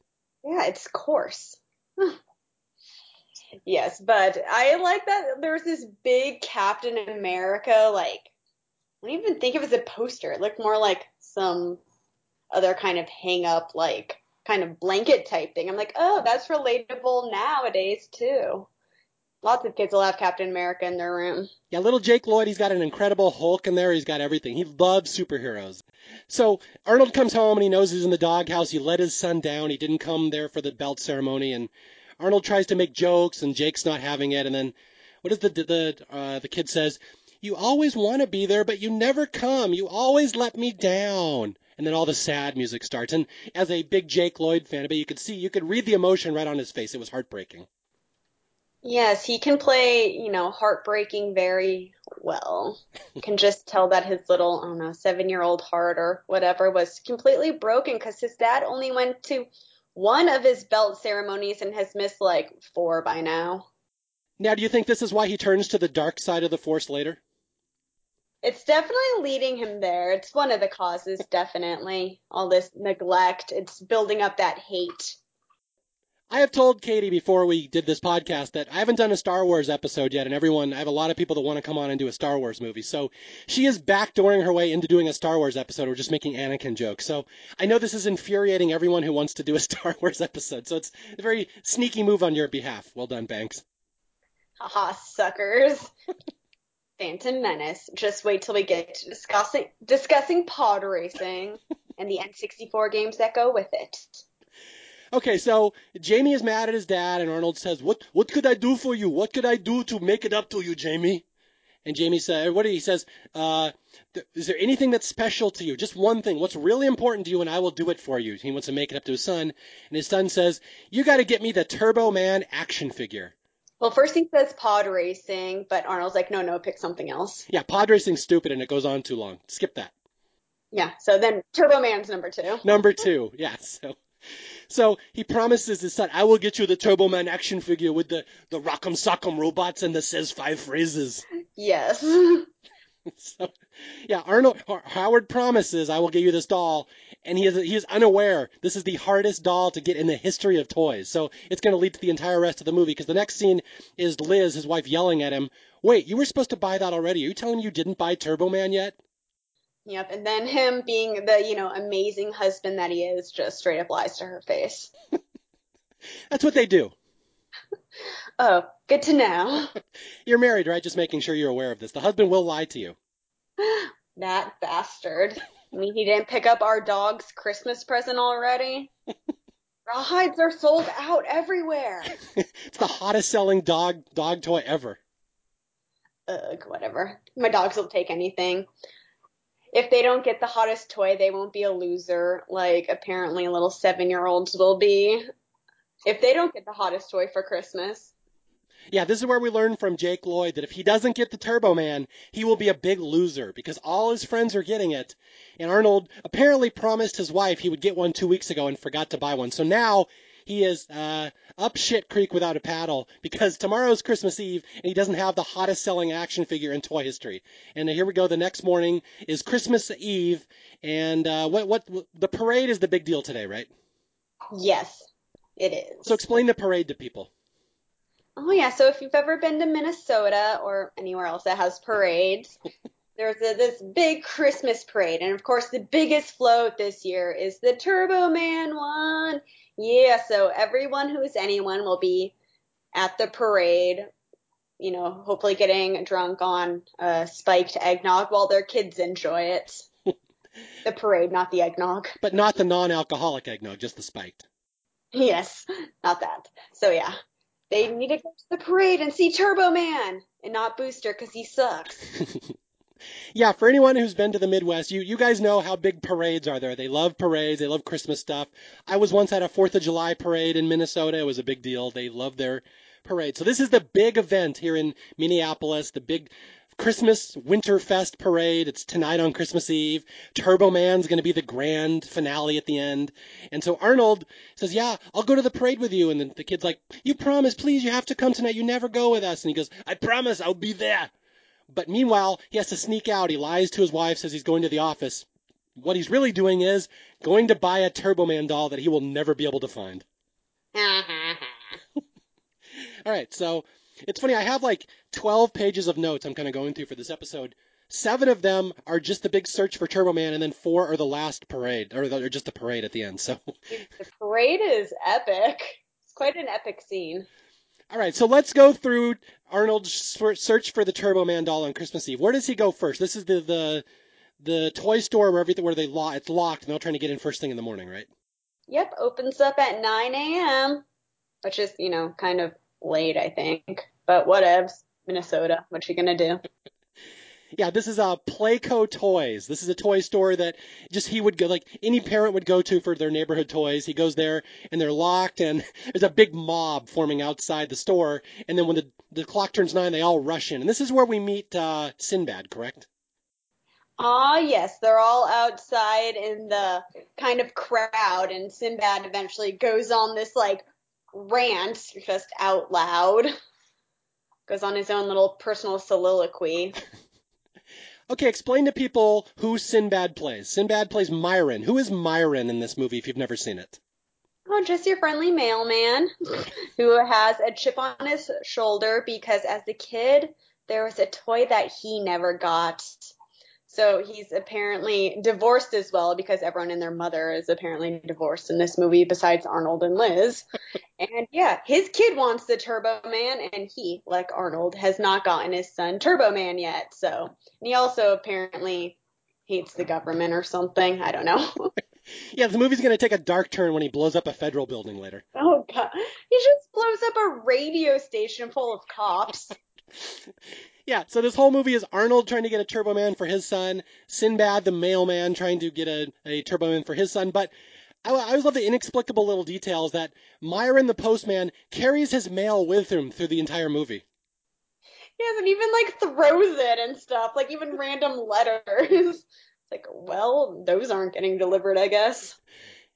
Yeah, it's coarse. yes, but I like that there's this big Captain America, like, I don't even think of it as a poster. It looked more like some other kind of hang up, like, kind of blanket type thing. I'm like, oh, that's relatable nowadays, too. Lots of kids will have Captain America in their room. Yeah, little Jake Lloyd, he's got an incredible Hulk in there. He's got everything. He loves superheroes. So Arnold comes home and he knows he's in the doghouse. He let his son down. He didn't come there for the belt ceremony. And Arnold tries to make jokes and Jake's not having it. And then what is the the uh, the kid says? You always want to be there, but you never come. You always let me down. And then all the sad music starts. And as a big Jake Lloyd fan, I bet you could see, you could read the emotion right on his face. It was heartbreaking. Yes, he can play, you know, heartbreaking very well. You can just tell that his little, I don't know, seven year old heart or whatever was completely broken because his dad only went to one of his belt ceremonies and has missed like four by now. Now, do you think this is why he turns to the dark side of the Force later? It's definitely leading him there. It's one of the causes, definitely. All this neglect, it's building up that hate. I have told Katie before we did this podcast that I haven't done a Star Wars episode yet, and everyone, I have a lot of people that want to come on and do a Star Wars movie. So she is backdooring her way into doing a Star Wars episode or just making Anakin jokes. So I know this is infuriating everyone who wants to do a Star Wars episode. So it's a very sneaky move on your behalf. Well done, Banks. Haha, suckers. Phantom Menace. Just wait till we get to discussing discussing pod racing and the N64 games that go with it. Okay, so Jamie is mad at his dad, and Arnold says, "What what could I do for you? What could I do to make it up to you, Jamie?" And Jamie says, "What?" He says, uh, "Is there anything that's special to you? Just one thing. What's really important to you, and I will do it for you." He wants to make it up to his son, and his son says, "You got to get me the Turbo Man action figure." Well, first he says pod racing, but Arnold's like, "No, no, pick something else." Yeah, pod racing's stupid, and it goes on too long. Skip that. Yeah. So then Turbo Man's number two. Number two, yeah. So. So he promises his son, I will get you the Turbo Man action figure with the, the Rock'em Sock'em robots and the says five phrases. Yes. so, yeah, Arnold Howard promises I will get you this doll, and he is he is unaware this is the hardest doll to get in the history of toys. So it's going to lead to the entire rest of the movie because the next scene is Liz, his wife, yelling at him. Wait, you were supposed to buy that already. Are you telling me you didn't buy Turbo Man yet? Yep, and then him being the, you know, amazing husband that he is just straight up lies to her face. That's what they do. oh, good to know. You're married, right? Just making sure you're aware of this. The husband will lie to you. that bastard. I mean, he didn't pick up our dog's Christmas present already. Rawhides are sold out everywhere. it's the hottest selling dog dog toy ever. Ugh, whatever. My dogs will take anything if they don't get the hottest toy, they won't be a loser. Like apparently little seven year olds will be. If they don't get the hottest toy for Christmas. Yeah, this is where we learn from Jake Lloyd that if he doesn't get the Turbo Man, he will be a big loser because all his friends are getting it. And Arnold apparently promised his wife he would get one two weeks ago and forgot to buy one. So now he is uh, up shit creek without a paddle because tomorrow's Christmas Eve and he doesn't have the hottest selling action figure in toy history. And here we go. The next morning is Christmas Eve, and uh, what what the parade is the big deal today, right? Yes, it is. So explain the parade to people. Oh yeah, so if you've ever been to Minnesota or anywhere else that has parades, there's a, this big Christmas parade, and of course the biggest float this year is the Turbo Man one. Yeah, so everyone who is anyone will be at the parade, you know, hopefully getting drunk on uh, spiked eggnog while their kids enjoy it. the parade, not the eggnog. But not the non alcoholic eggnog, just the spiked. Yes, not that. So yeah, they need to go to the parade and see Turbo Man and not Booster because he sucks. yeah, for anyone who's been to the Midwest, you, you guys know how big parades are there. They love parades. They love Christmas stuff. I was once at a 4th of July parade in Minnesota. It was a big deal. They love their parade. So this is the big event here in Minneapolis, the big Christmas Winterfest parade. It's tonight on Christmas Eve. Turbo Man's going to be the grand finale at the end. And so Arnold says, Yeah, I'll go to the parade with you. And then the kid's like, You promise, please, you have to come tonight. You never go with us. And he goes, I promise, I'll be there. But meanwhile, he has to sneak out. He lies to his wife, says he's going to the office. what he's really doing is going to buy a Turbo Man doll that he will never be able to find. All right, so it's funny. I have like 12 pages of notes I'm kind of going through for this episode. Seven of them are just the big search for Turbo Man, and then four are the last parade, or, the, or just the parade at the end. So, the parade is epic. It's quite an epic scene. all right, so let's go through Arnold's search for the Turbo Man doll on Christmas Eve. Where does he go first? This is the the the toy store where everything where they lock it's locked and they're all trying to get in first thing in the morning, right? Yep, opens up at 9 a.m., which is you know kind of late, I think, but whatevs. Minnesota, what you gonna do? Yeah, this is uh, Playco Toys. This is a toy store that just he would go, like any parent would go to for their neighborhood toys. He goes there and they're locked and there's a big mob forming outside the store. And then when the, the clock turns nine, they all rush in. And this is where we meet uh, Sinbad, correct? Ah, yes, they're all outside in the kind of crowd, and Sinbad eventually goes on this like rant just out loud. Goes on his own little personal soliloquy. Okay, explain to people who Sinbad plays. Sinbad plays Myron. Who is Myron in this movie if you've never seen it? Oh, just your friendly mailman who has a chip on his shoulder because as a kid, there was a toy that he never got. So he's apparently divorced as well because everyone and their mother is apparently divorced in this movie besides Arnold and Liz. and yeah, his kid wants the Turbo Man and he, like Arnold, has not gotten his son Turbo Man yet. So, and he also apparently hates the government or something. I don't know. yeah, the movie's going to take a dark turn when he blows up a federal building later. Oh god. He just blows up a radio station full of cops. Yeah, so this whole movie is Arnold trying to get a Turbo Man for his son, Sinbad the mailman trying to get a, a Turbo Man for his son, but I, I always love the inexplicable little details that Myron the postman carries his mail with him through the entire movie. Yes, and even like throws it and stuff, like even random letters. It's like, well, those aren't getting delivered, I guess.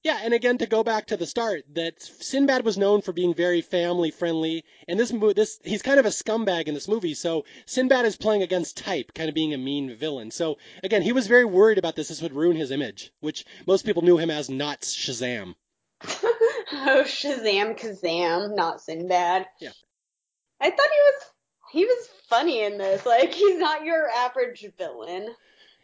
Yeah, and again to go back to the start, that Sinbad was known for being very family friendly, and this mo- this he's kind of a scumbag in this movie. So Sinbad is playing against type, kind of being a mean villain. So again, he was very worried about this. This would ruin his image, which most people knew him as not Shazam. oh, Shazam Kazaam, not Sinbad. Yeah. I thought he was he was funny in this. Like he's not your average villain.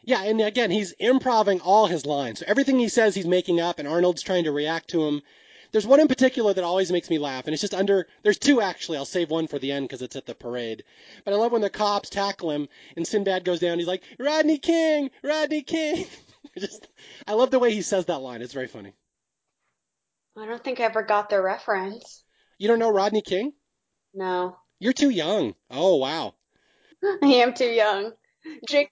Yeah, and again, he's improving all his lines. So everything he says, he's making up, and Arnold's trying to react to him. There's one in particular that always makes me laugh, and it's just under. There's two actually. I'll save one for the end because it's at the parade. But I love when the cops tackle him, and Sinbad goes down. He's like, "Rodney King, Rodney King." just, I love the way he says that line. It's very funny. I don't think I ever got the reference. You don't know Rodney King? No. You're too young. Oh wow. I am too young. Jake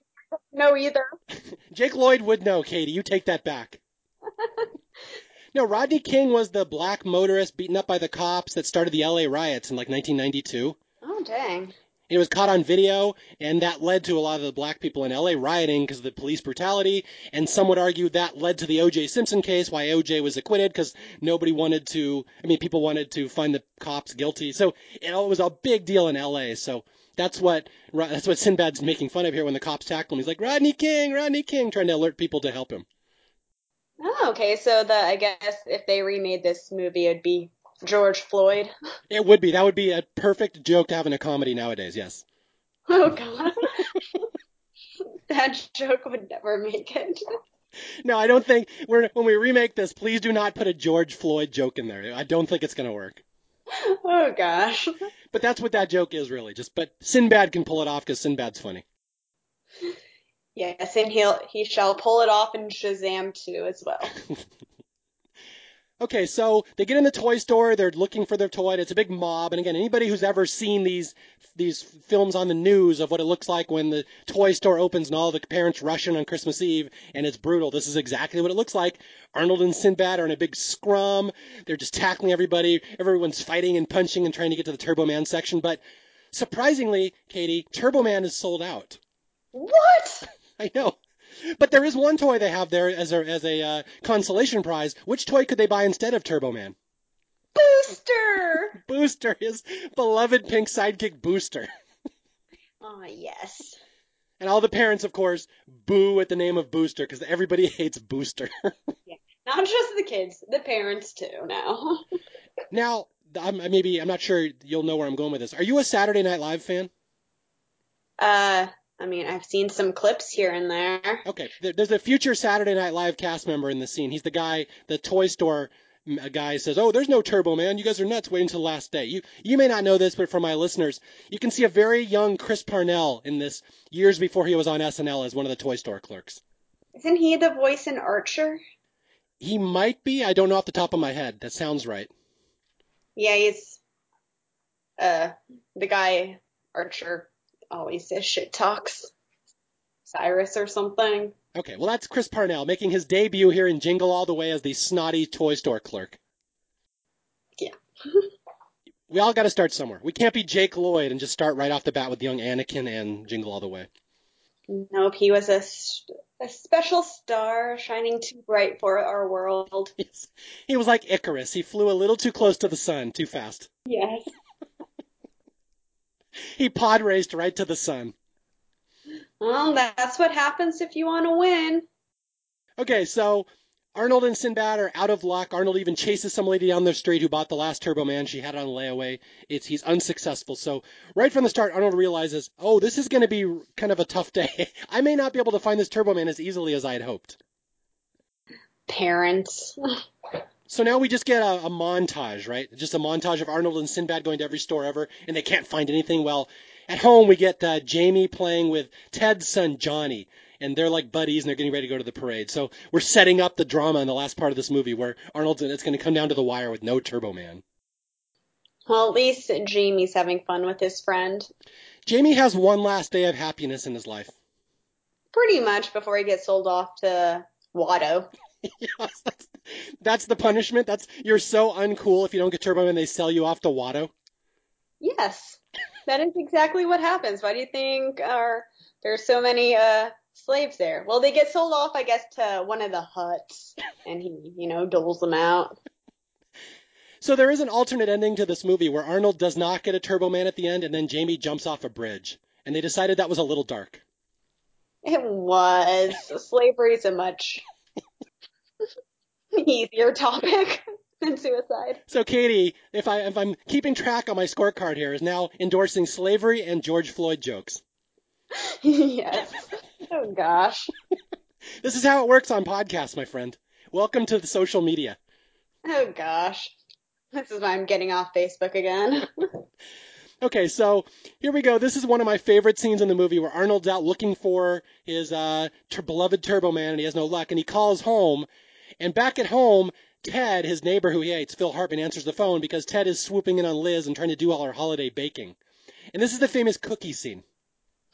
no either. Jake Lloyd would know, Katie. You take that back. no, Rodney King was the black motorist beaten up by the cops that started the LA riots in like 1992. Oh, dang. It was caught on video, and that led to a lot of the black people in LA rioting because of the police brutality. And some would argue that led to the O.J. Simpson case, why O.J. was acquitted because nobody wanted to. I mean, people wanted to find the cops guilty. So it was a big deal in L.A. So that's what that's what Sinbad's making fun of here when the cops tackle him. He's like Rodney King, Rodney King, trying to alert people to help him. Oh, okay. So the I guess if they remade this movie, it'd be George Floyd. It would be. That would be a perfect joke to have in a comedy nowadays. Yes. Oh God. that joke would never make it. No, I don't think we're when we remake this. Please do not put a George Floyd joke in there. I don't think it's going to work. Oh gosh. But that's what that joke is really. Just but Sinbad can pull it off because Sinbad's funny. Yes, and he'll he shall pull it off in Shazam too as well. Okay, so they get in the toy store. They're looking for their toy. And it's a big mob. And again, anybody who's ever seen these these films on the news of what it looks like when the toy store opens and all the parents rush in on Christmas Eve, and it's brutal. This is exactly what it looks like. Arnold and Sinbad are in a big scrum. They're just tackling everybody. Everyone's fighting and punching and trying to get to the Turbo Man section. But surprisingly, Katie, Turbo Man is sold out. What? I know. But there is one toy they have there as a as a uh, consolation prize. Which toy could they buy instead of Turbo Man? Booster. Booster, his beloved pink sidekick Booster. Oh yes. And all the parents, of course, boo at the name of Booster because everybody hates Booster. Not just the kids, the parents too now. now, I'm, maybe I'm not sure you'll know where I'm going with this. Are you a Saturday Night Live fan? Uh, I mean, I've seen some clips here and there. Okay, there's a future Saturday Night Live cast member in the scene. He's the guy, the toy store m- guy says, "Oh, there's no Turbo Man. You guys are nuts. Wait until the last day." You you may not know this, but for my listeners, you can see a very young Chris Parnell in this years before he was on SNL as one of the toy store clerks. Isn't he the voice in Archer? He might be. I don't know off the top of my head. That sounds right. Yeah, he's uh the guy Archer always says shit talks. Cyrus or something. Okay, well that's Chris Parnell making his debut here in Jingle All the Way as the snotty toy store clerk. Yeah. we all got to start somewhere. We can't be Jake Lloyd and just start right off the bat with young Anakin and Jingle All the Way. Nope, he was a, a special star shining too bright for our world. Yes. He was like Icarus. He flew a little too close to the sun, too fast. Yes. He pod raced right to the sun. Well, that's what happens if you want to win. Okay, so Arnold and Sinbad are out of luck. Arnold even chases some lady down the street who bought the last Turbo Man. She had it on layaway. It's he's unsuccessful. So right from the start, Arnold realizes, oh, this is going to be kind of a tough day. I may not be able to find this Turbo Man as easily as I had hoped. Parents. So now we just get a, a montage, right? Just a montage of Arnold and Sinbad going to every store ever, and they can't find anything. Well, at home we get uh, Jamie playing with Ted's son Johnny, and they're like buddies, and they're getting ready to go to the parade. So we're setting up the drama in the last part of this movie where Arnold's it's going to come down to the wire with no Turbo Man. Well, at least Jamie's having fun with his friend. Jamie has one last day of happiness in his life. Pretty much before he gets sold off to Watto. Yes, that's, that's the punishment. That's you're so uncool if you don't get Turbo Man. They sell you off to Watto. Yes. That is exactly what happens. Why do you think are there's so many uh slaves there? Well, they get sold off, I guess, to one of the huts, and he, you know, doles them out. So there is an alternate ending to this movie where Arnold does not get a Turbo Man at the end, and then Jamie jumps off a bridge, and they decided that was a little dark. It was slavery's a much easier topic than suicide. So Katie, if I if I'm keeping track on my scorecard here, is now endorsing slavery and George Floyd jokes. yes. Oh gosh. This is how it works on podcasts, my friend. Welcome to the social media. Oh gosh. This is why I'm getting off Facebook again. Okay, so here we go. This is one of my favorite scenes in the movie where Arnold's out looking for his uh, tur- beloved Turbo Man, and he has no luck, and he calls home. And back at home, Ted, his neighbor who he hates, Phil Hartman, answers the phone because Ted is swooping in on Liz and trying to do all her holiday baking. And this is the famous cookie scene.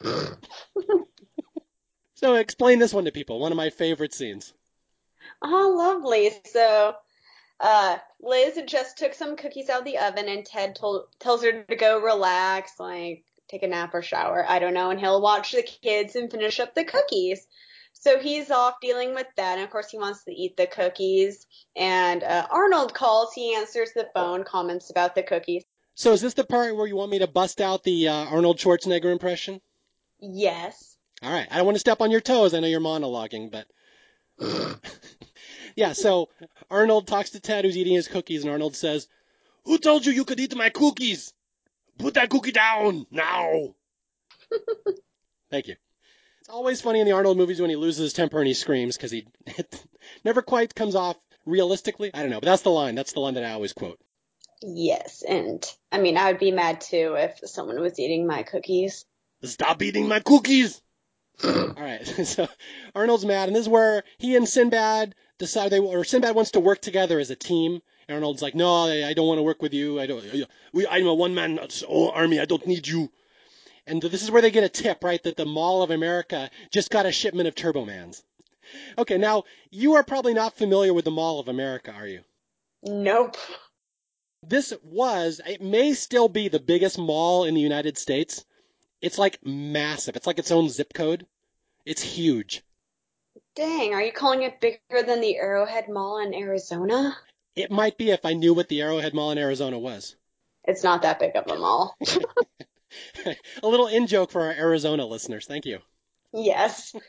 so explain this one to people. One of my favorite scenes. Oh, lovely. So, uh, Liz just took some cookies out of the oven, and Ted told tells her to go relax, like take a nap or shower. I don't know, and he'll watch the kids and finish up the cookies. So he's off dealing with that, and of course he wants to eat the cookies. And uh, Arnold calls. He answers the phone, comments about the cookies. So is this the part where you want me to bust out the uh, Arnold Schwarzenegger impression? Yes. All right. I don't want to step on your toes. I know you're monologuing, but yeah. So Arnold talks to Ted, who's eating his cookies, and Arnold says, "Who told you you could eat my cookies? Put that cookie down now." Thank you. It's always funny in the Arnold movies when he loses his temper and he screams because he it never quite comes off realistically. I don't know, but that's the line. That's the line that I always quote. Yes, and I mean I would be mad too if someone was eating my cookies. Stop eating my cookies. All right. So Arnold's mad, and this is where he and Sinbad decide they or Sinbad wants to work together as a team. Arnold's like, no, I, I don't want to work with you. I don't. We, I'm a one-man uh, army. I don't need you. And this is where they get a tip, right? That the Mall of America just got a shipment of Turbomans. Okay, now you are probably not familiar with the Mall of America, are you? Nope. This was, it may still be the biggest mall in the United States. It's like massive. It's like its own zip code. It's huge. Dang, are you calling it bigger than the Arrowhead Mall in Arizona? It might be if I knew what the Arrowhead Mall in Arizona was. It's not that big of a mall. a little in joke for our Arizona listeners. Thank you. Yes.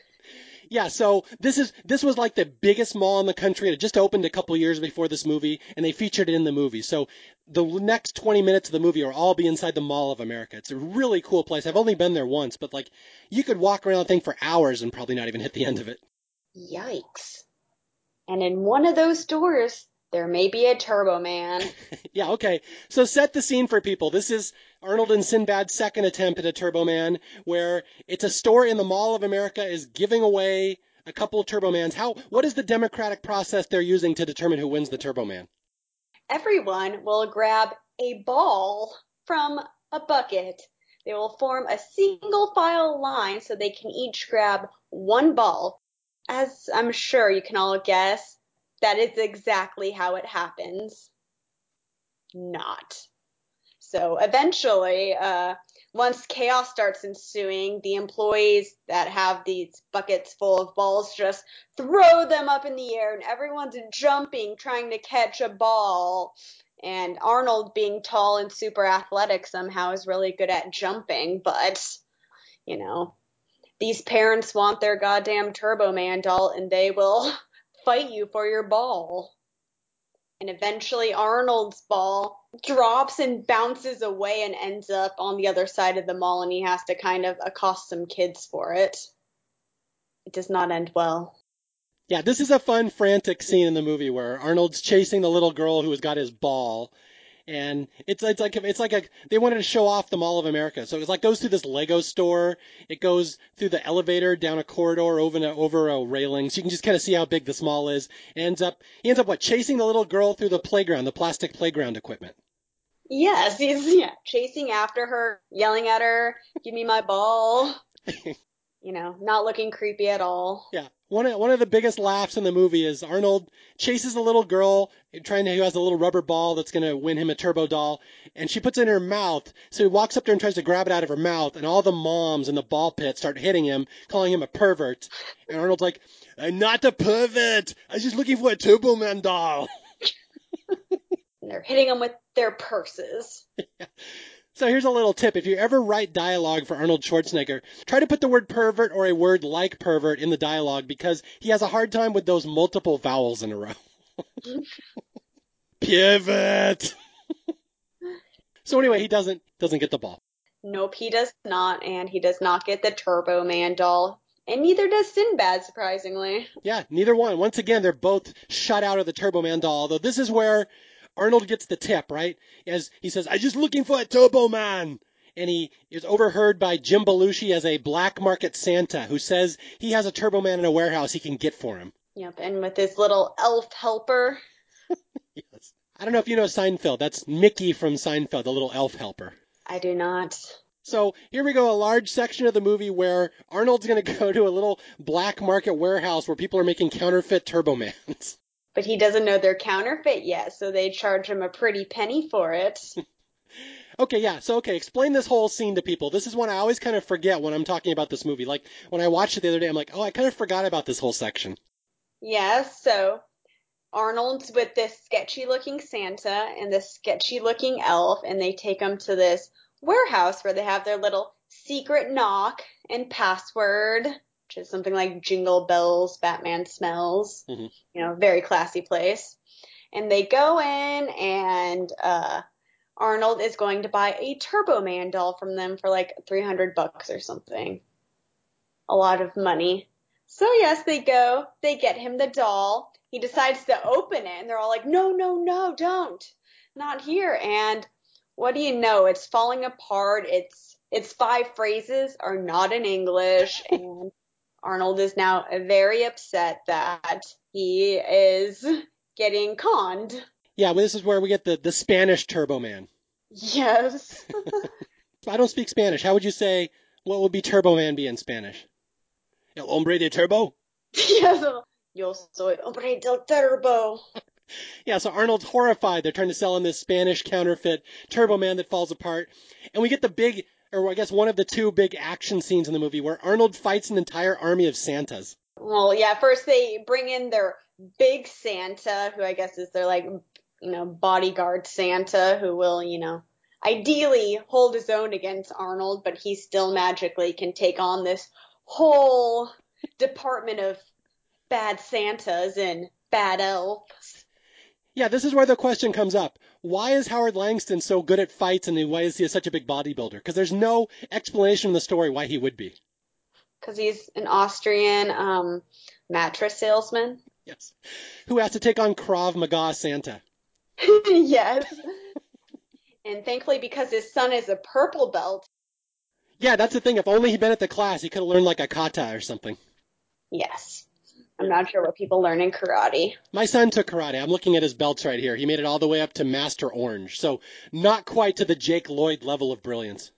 Yeah, so this is this was like the biggest mall in the country. It had just opened a couple years before this movie, and they featured it in the movie. So the next 20 minutes of the movie are all be inside the Mall of America. It's a really cool place. I've only been there once, but like you could walk around the thing for hours and probably not even hit the end of it. Yikes. And in one of those stores, there may be a Turbo Man. yeah, okay. So set the scene for people. This is Arnold and Sinbad's second attempt at a Turbo Man, where it's a store in the Mall of America is giving away a couple of Turbo Mans. How? What is the democratic process they're using to determine who wins the Turbo Man? Everyone will grab a ball from a bucket. They will form a single file line so they can each grab one ball. As I'm sure you can all guess, that is exactly how it happens. Not. So eventually, uh, once chaos starts ensuing, the employees that have these buckets full of balls just throw them up in the air and everyone's jumping trying to catch a ball. And Arnold, being tall and super athletic, somehow is really good at jumping, but, you know, these parents want their goddamn Turbo Man doll and they will fight you for your ball. And eventually Arnold's ball drops and bounces away and ends up on the other side of the mall and he has to kind of accost some kids for it. It does not end well. Yeah, this is a fun, frantic scene in the movie where Arnold's chasing the little girl who has got his ball, and it's it's like it's like a they wanted to show off the Mall of America, so it's like goes through this Lego store. It goes through the elevator down a corridor over a, over a railing, so you can just kind of see how big this mall is. It ends up he ends up what chasing the little girl through the playground, the plastic playground equipment. Yes, he's yeah, chasing after her, yelling at her, "Give me my ball." you know, not looking creepy at all. Yeah. One of, one of the biggest laughs in the movie is Arnold chases a little girl trying to who has a little rubber ball that's going to win him a turbo doll and she puts it in her mouth. So he walks up there and tries to grab it out of her mouth and all the moms in the ball pit start hitting him calling him a pervert. And Arnold's like I'm not a pervert. I was just looking for a turbo man doll. And they're hitting him with their purses So here's a little tip. If you ever write dialogue for Arnold Schwarzenegger, try to put the word pervert or a word like pervert in the dialogue because he has a hard time with those multiple vowels in a row. Pivot. so anyway, he doesn't doesn't get the ball. Nope, he does not, and he does not get the Turbo Man doll. And neither does Sinbad, surprisingly. Yeah, neither one. Once again, they're both shut out of the Turbo Man doll. Although this is where Arnold gets the tip, right? As he says, I'm just looking for a Turbo Man. And he is overheard by Jim Belushi as a black market Santa who says he has a Turbo Man in a warehouse he can get for him. Yep, and with his little elf helper. yes. I don't know if you know Seinfeld. That's Mickey from Seinfeld, the little elf helper. I do not. So here we go, a large section of the movie where Arnold's going to go to a little black market warehouse where people are making counterfeit Turbomans. But he doesn't know they're counterfeit yet, so they charge him a pretty penny for it. okay, yeah. So, okay, explain this whole scene to people. This is one I always kind of forget when I'm talking about this movie. Like, when I watched it the other day, I'm like, oh, I kind of forgot about this whole section. Yeah, so Arnold's with this sketchy looking Santa and this sketchy looking elf, and they take him to this warehouse where they have their little secret knock and password which is something like Jingle Bells, Batman Smells. Mm-hmm. You know, very classy place. And they go in and uh, Arnold is going to buy a Turbo Man doll from them for like 300 bucks or something. A lot of money. So yes, they go, they get him the doll. He decides to open it and they're all like, no, no, no, don't. Not here. And what do you know? It's falling apart. It's, its five phrases are not in English and Arnold is now very upset that he is getting conned. Yeah, well, this is where we get the, the Spanish Turbo Man. Yes. I don't speak Spanish. How would you say, what would be Turbo Man be in Spanish? El hombre de turbo? yes. Yo soy hombre del turbo. yeah, so Arnold's horrified. They're trying to sell him this Spanish counterfeit Turbo Man that falls apart. And we get the big or I guess one of the two big action scenes in the movie where Arnold fights an entire army of Santas. Well, yeah, first they bring in their big Santa, who I guess is their like, you know, bodyguard Santa, who will, you know, ideally hold his own against Arnold, but he still magically can take on this whole department of bad Santas and bad elves. Yeah, this is where the question comes up. Why is Howard Langston so good at fights and why is he such a big bodybuilder? Because there's no explanation in the story why he would be. Because he's an Austrian um, mattress salesman. Yes. Who has to take on Krav Maga Santa? yes. and thankfully, because his son is a purple belt. Yeah, that's the thing. If only he'd been at the class, he could have learned like a kata or something. Yes. I'm not sure what people learn in karate. My son took karate. I'm looking at his belts right here. He made it all the way up to Master Orange. So not quite to the Jake Lloyd level of brilliance.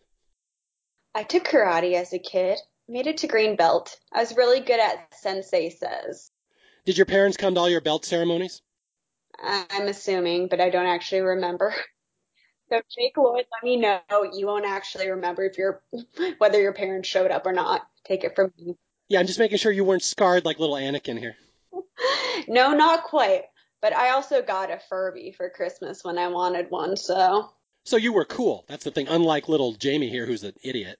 I took karate as a kid. Made it to green belt. I was really good at sensei says. Did your parents come to all your belt ceremonies? I'm assuming, but I don't actually remember. So Jake Lloyd, let me know. You won't actually remember if you're whether your parents showed up or not. Take it from me. Yeah, I'm just making sure you weren't scarred like little Anakin here. no, not quite. But I also got a Furby for Christmas when I wanted one, so. So you were cool. That's the thing. Unlike little Jamie here, who's an idiot.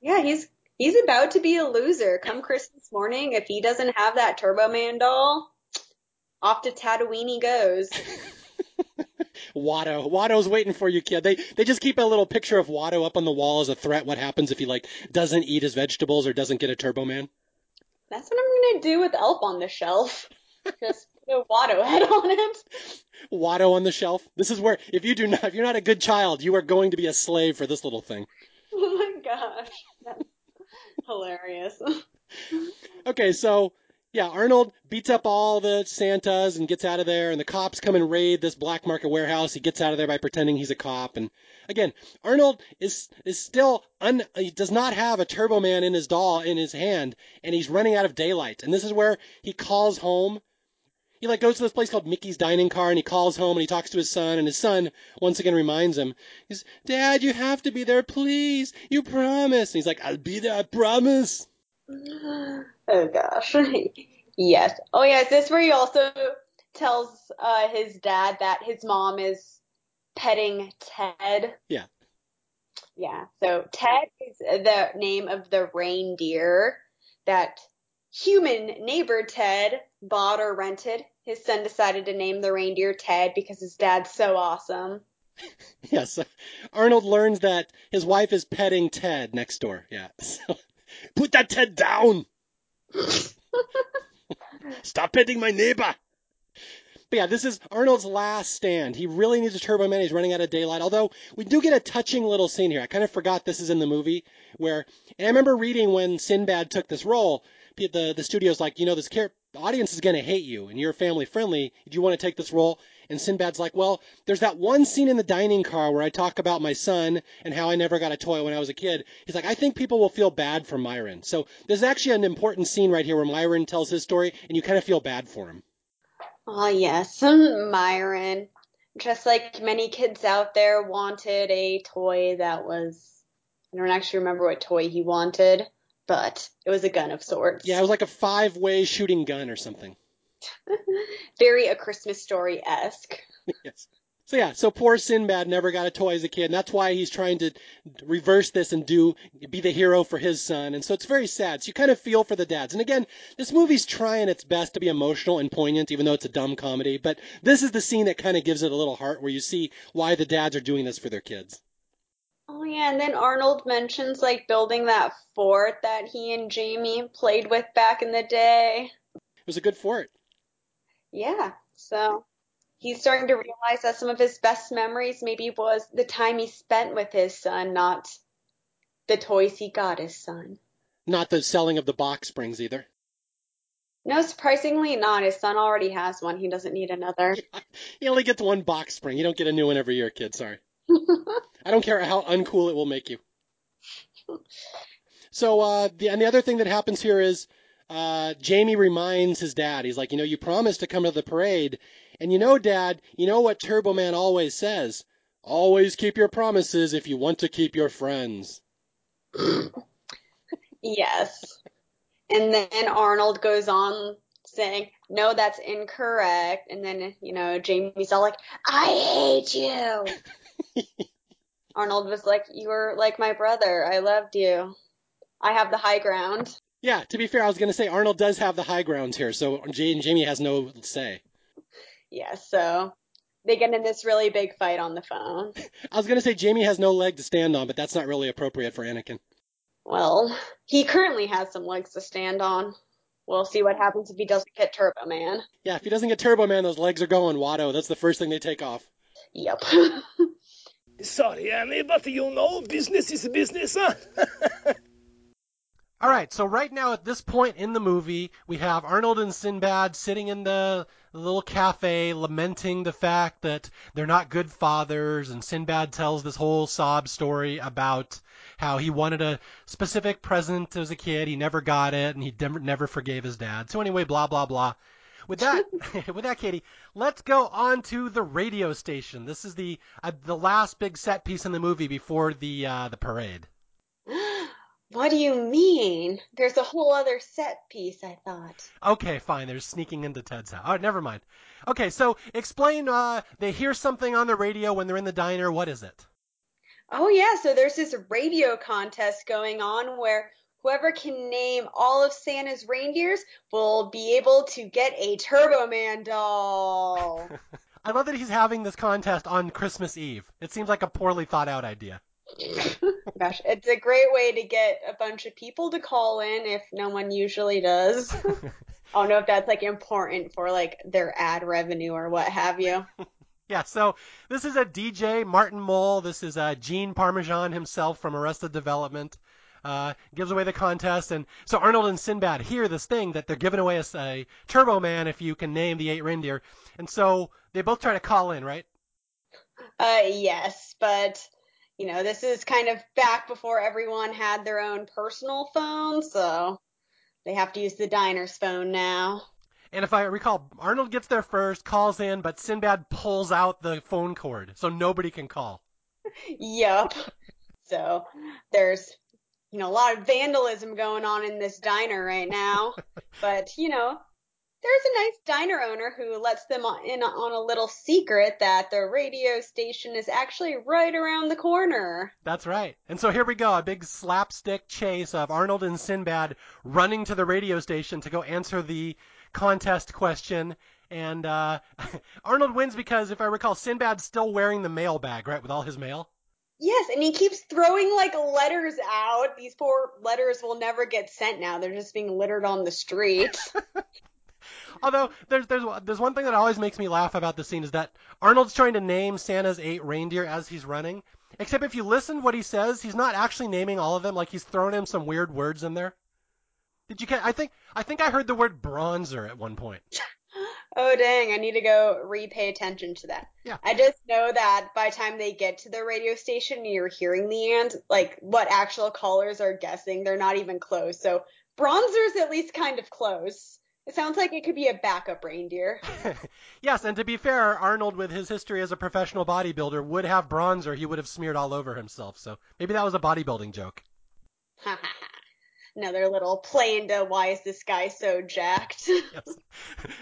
Yeah, he's he's about to be a loser. Come Christmas morning, if he doesn't have that Turbo Man doll, off to Tatooine he goes. Watto. Watto's waiting for you, kid. They they just keep a little picture of Watto up on the wall as a threat. What happens if he like doesn't eat his vegetables or doesn't get a Turbo Man? That's what I'm gonna do with Elf on the shelf. Just put a Watto head on it. Watto on the shelf. This is where if you do not if you're not a good child, you are going to be a slave for this little thing. Oh my gosh. That's hilarious. Okay, so yeah, Arnold beats up all the Santas and gets out of there, and the cops come and raid this black market warehouse. He gets out of there by pretending he's a cop, and again, Arnold is is still un, he does not have a Turbo Man in his doll in his hand, and he's running out of daylight. And this is where he calls home. He like goes to this place called Mickey's Dining Car, and he calls home and he talks to his son, and his son once again reminds him, he's Dad, you have to be there, please. You promise. And he's like, I'll be there, I promise. Oh gosh. yes. Oh yeah, is this where he also tells uh, his dad that his mom is petting Ted? Yeah. Yeah. So Ted is the name of the reindeer that human neighbor Ted bought or rented. His son decided to name the reindeer Ted because his dad's so awesome. Yes. Arnold learns that his wife is petting Ted next door. Yeah. So, put that Ted down. Stop petting my neighbor. But yeah, this is Arnold's last stand. He really needs a Turbo Man. He's running out of daylight. Although we do get a touching little scene here. I kind of forgot this is in the movie where, and I remember reading when Sinbad took this role, the the studio's like, you know, this char- the audience is going to hate you, and you're family friendly. Do you want to take this role? And Sinbad's like, well, there's that one scene in the dining car where I talk about my son and how I never got a toy when I was a kid. He's like, I think people will feel bad for Myron. So there's actually an important scene right here where Myron tells his story, and you kind of feel bad for him. Oh yes, Myron. Just like many kids out there wanted a toy that was, I don't actually remember what toy he wanted, but it was a gun of sorts. Yeah, it was like a five-way shooting gun or something. Very a Christmas story esque. yes. So yeah, so poor Sinbad never got a toy as a kid, and that's why he's trying to reverse this and do be the hero for his son. And so it's very sad. So you kind of feel for the dads. And again, this movie's trying its best to be emotional and poignant, even though it's a dumb comedy. But this is the scene that kind of gives it a little heart, where you see why the dads are doing this for their kids. Oh yeah, and then Arnold mentions like building that fort that he and Jamie played with back in the day. It was a good fort. Yeah, so he's starting to realize that some of his best memories maybe was the time he spent with his son, not the toys he got his son. Not the selling of the box springs either. No, surprisingly not. His son already has one. He doesn't need another. He only gets one box spring. You don't get a new one every year, kid. Sorry. I don't care how uncool it will make you. So, uh, the, and the other thing that happens here is uh, Jamie reminds his dad. He's like, you know, you promised to come to the parade, and you know, Dad, you know what Turbo Man always says: always keep your promises if you want to keep your friends. yes. And then Arnold goes on saying, no, that's incorrect. And then, you know, Jamie's all like, I hate you. Arnold was like, you were like my brother. I loved you. I have the high ground. Yeah, to be fair, I was going to say Arnold does have the high grounds here, so J- Jamie has no say. Yeah, so they get in this really big fight on the phone. I was going to say Jamie has no leg to stand on, but that's not really appropriate for Anakin. Well, he currently has some legs to stand on. We'll see what happens if he doesn't get Turbo Man. Yeah, if he doesn't get Turbo Man, those legs are going. Watto, that's the first thing they take off. Yep. Sorry, Ani, but you know, business is business, huh? All right, so right now at this point in the movie, we have Arnold and Sinbad sitting in the little cafe lamenting the fact that they're not good fathers, and Sinbad tells this whole sob story about how he wanted a specific present as a kid, he never got it, and he never, never forgave his dad. So anyway, blah blah blah. With that, with that, Katie, let's go on to the radio station. This is the uh, the last big set piece in the movie before the uh, the parade. what do you mean? There's a whole other set piece, I thought. Okay, fine. They're sneaking into Ted's house. Oh, never mind. Okay, so explain. Uh, they hear something on the radio when they're in the diner. What is it? Oh yeah, so there's this radio contest going on where whoever can name all of Santa's reindeers will be able to get a Turbo Man doll. I love that he's having this contest on Christmas Eve. It seems like a poorly thought out idea. Gosh, it's a great way to get a bunch of people to call in if no one usually does. I don't know if that's like important for like their ad revenue or what have you. Yeah, so this is a DJ, Martin Mull. This is uh, Gene Parmesan himself from Arrested Development. Uh, gives away the contest, and so Arnold and Sinbad hear this thing that they're giving away a, a Turbo Man if you can name the eight reindeer, and so they both try to call in, right? Uh, yes, but you know this is kind of back before everyone had their own personal phone, so they have to use the diner's phone now. And if I recall, Arnold gets there first, calls in, but Sinbad pulls out the phone cord, so nobody can call. Yup. So there's you know a lot of vandalism going on in this diner right now, but you know there's a nice diner owner who lets them in on a little secret that the radio station is actually right around the corner. That's right. And so here we go, a big slapstick chase of Arnold and Sinbad running to the radio station to go answer the contest question. And uh, Arnold wins because, if I recall, Sinbad's still wearing the mail bag, right, with all his mail. Yes, and he keeps throwing like letters out. These poor letters will never get sent now. They're just being littered on the street. Although there's there's there's one thing that always makes me laugh about the scene is that Arnold's trying to name Santa's eight reindeer as he's running. Except if you listen to what he says, he's not actually naming all of them. Like he's throwing in some weird words in there. Did you get? I think I think I heard the word bronzer at one point. oh dang! I need to go re-pay attention to that. Yeah. I just know that by the time they get to the radio station, you're hearing the and like what actual callers are guessing. They're not even close. So bronzer's at least kind of close. It sounds like it could be a backup reindeer. yes, and to be fair, Arnold, with his history as a professional bodybuilder, would have bronzer. He would have smeared all over himself. So maybe that was a bodybuilding joke. Another little play into why is this guy so jacked? yes.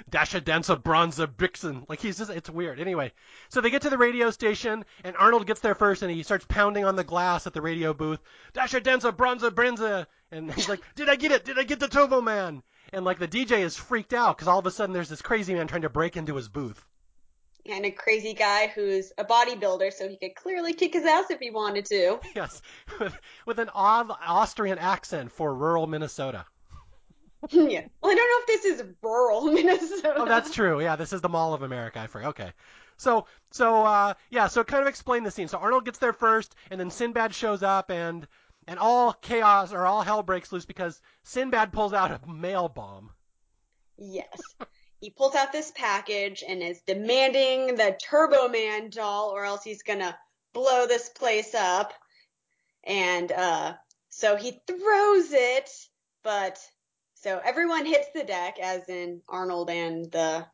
Dasha Dancer Bronza Brixen. Like he's just it's weird. Anyway, so they get to the radio station and Arnold gets there first and he starts pounding on the glass at the radio booth. Dasha Dancer Bronza Brinza and he's like, Did I get it? Did I get the Turbo Man? And like the DJ is freaked out because all of a sudden there's this crazy man trying to break into his booth. And a crazy guy who's a bodybuilder, so he could clearly kick his ass if he wanted to. Yes, with, with an odd Austrian accent for rural Minnesota. yeah. Well, I don't know if this is rural Minnesota. Oh, that's true. Yeah, this is the Mall of America. I forget. Okay. So, so, uh, yeah, so kind of explain the scene. So Arnold gets there first, and then Sinbad shows up, and and all chaos or all hell breaks loose because Sinbad pulls out a mail bomb. Yes. He pulls out this package and is demanding the Turbo Man doll or else he's gonna blow this place up. And uh so he throws it, but so everyone hits the deck, as in Arnold and the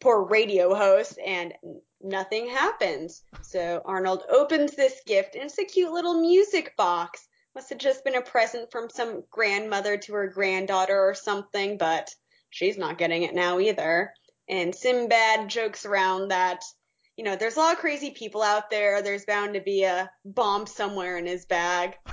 poor radio host, and nothing happens. So Arnold opens this gift, and it's a cute little music box must have just been a present from some grandmother to her granddaughter or something, but she's not getting it now either. And Sinbad jokes around that, you know, there's a lot of crazy people out there. There's bound to be a bomb somewhere in his bag.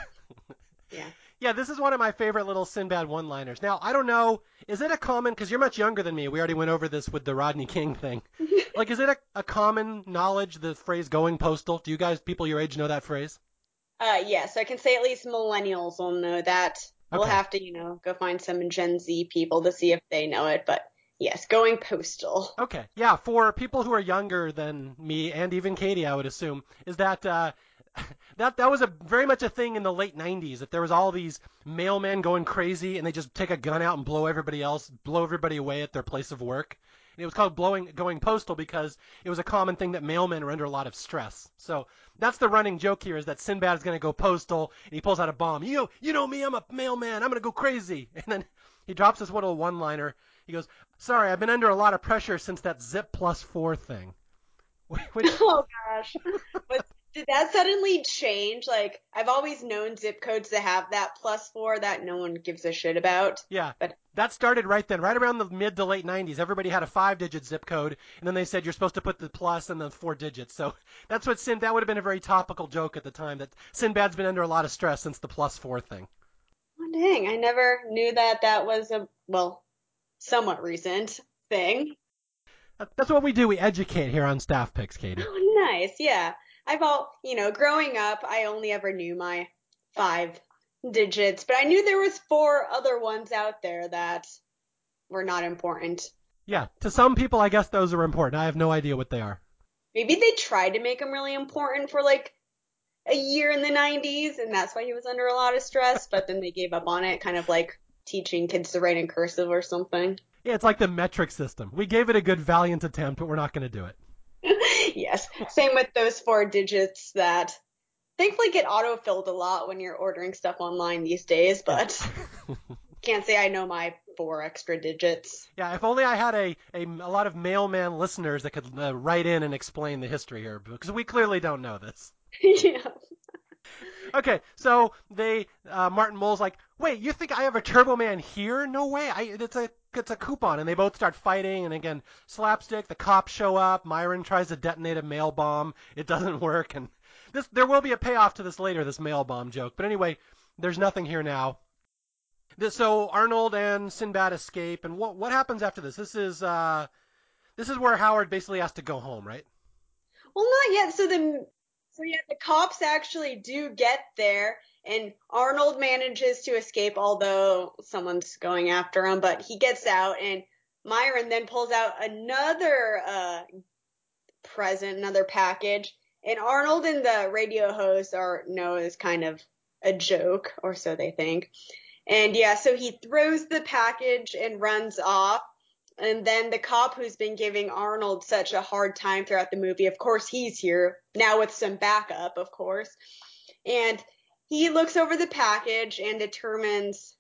Yeah. Yeah, this is one of my favorite little Sinbad one-liners. Now, I don't know, is it a common, because you're much younger than me, we already went over this with the Rodney King thing. like, is it a, a common knowledge, the phrase going postal? Do you guys, people your age, know that phrase? Uh, yeah, so I can say at least millennials will know that. We'll have to, you know, go find some Gen Z people to see if they know it, but yes, going postal. Okay, yeah, for people who are younger than me and even Katie, I would assume, is that uh, that that was a very much a thing in the late '90s. That there was all these mailmen going crazy, and they just take a gun out and blow everybody else, blow everybody away at their place of work. And it was called blowing going postal because it was a common thing that mailmen were under a lot of stress. So that's the running joke here is that Sinbad is going to go postal, and he pulls out a bomb. You know, you know me, I'm a mailman. I'm going to go crazy, and then he drops this little one-liner. He goes, "Sorry, I've been under a lot of pressure since that Zip Plus Four thing." Which, Oh gosh. But did that suddenly change? Like, I've always known zip codes to have that plus four that no one gives a shit about. yeah, But- that started right then, right around the mid to late '90s. Everybody had a five-digit zip code, and then they said you're supposed to put the plus and the four digits. So that's what Sin. That would have been a very topical joke at the time. That Sinbad's been under a lot of stress since the plus four thing. Oh, dang, I never knew that that was a, well, somewhat recent thing. That's what we do. We educate here on Staff Picks, Katie. Oh, nice. Yeah. I've all, you know, growing up, I only ever knew my five digits, but I knew there was four other ones out there that were not important. Yeah, to some people, I guess those are important. I have no idea what they are. Maybe they tried to make them really important for like a year in the 90s, and that's why he was under a lot of stress, but then they gave up on it, kind of like teaching kids to write in cursive or something. Yeah, it's like the metric system. We gave it a good valiant attempt, but we're not going to do it. Yes. Same with those four digits that thankfully get autofilled a lot when you're ordering stuff online these days, but can't say I know my four extra digits. Yeah, if only I had a, a, a lot of mailman listeners that could uh, write in and explain the history here, because we clearly don't know this. yeah. Okay, so they uh, Martin Mull's like, wait, you think I have a Turbo Man here? No way. I it's a it's a coupon, and they both start fighting, and again slapstick. The cops show up. Myron tries to detonate a mail bomb. It doesn't work, and this there will be a payoff to this later, this mail bomb joke. But anyway, there's nothing here now. This, so Arnold and Sinbad escape, and what what happens after this? This is uh, this is where Howard basically has to go home, right? Well, not yet. So the so yeah, the cops actually do get there, and Arnold manages to escape, although someone's going after him. But he gets out, and Myron then pulls out another uh, present, another package, and Arnold and the radio host are know as kind of a joke, or so they think. And yeah, so he throws the package and runs off. And then the cop who's been giving Arnold such a hard time throughout the movie, of course, he's here now with some backup, of course. And he looks over the package and determines,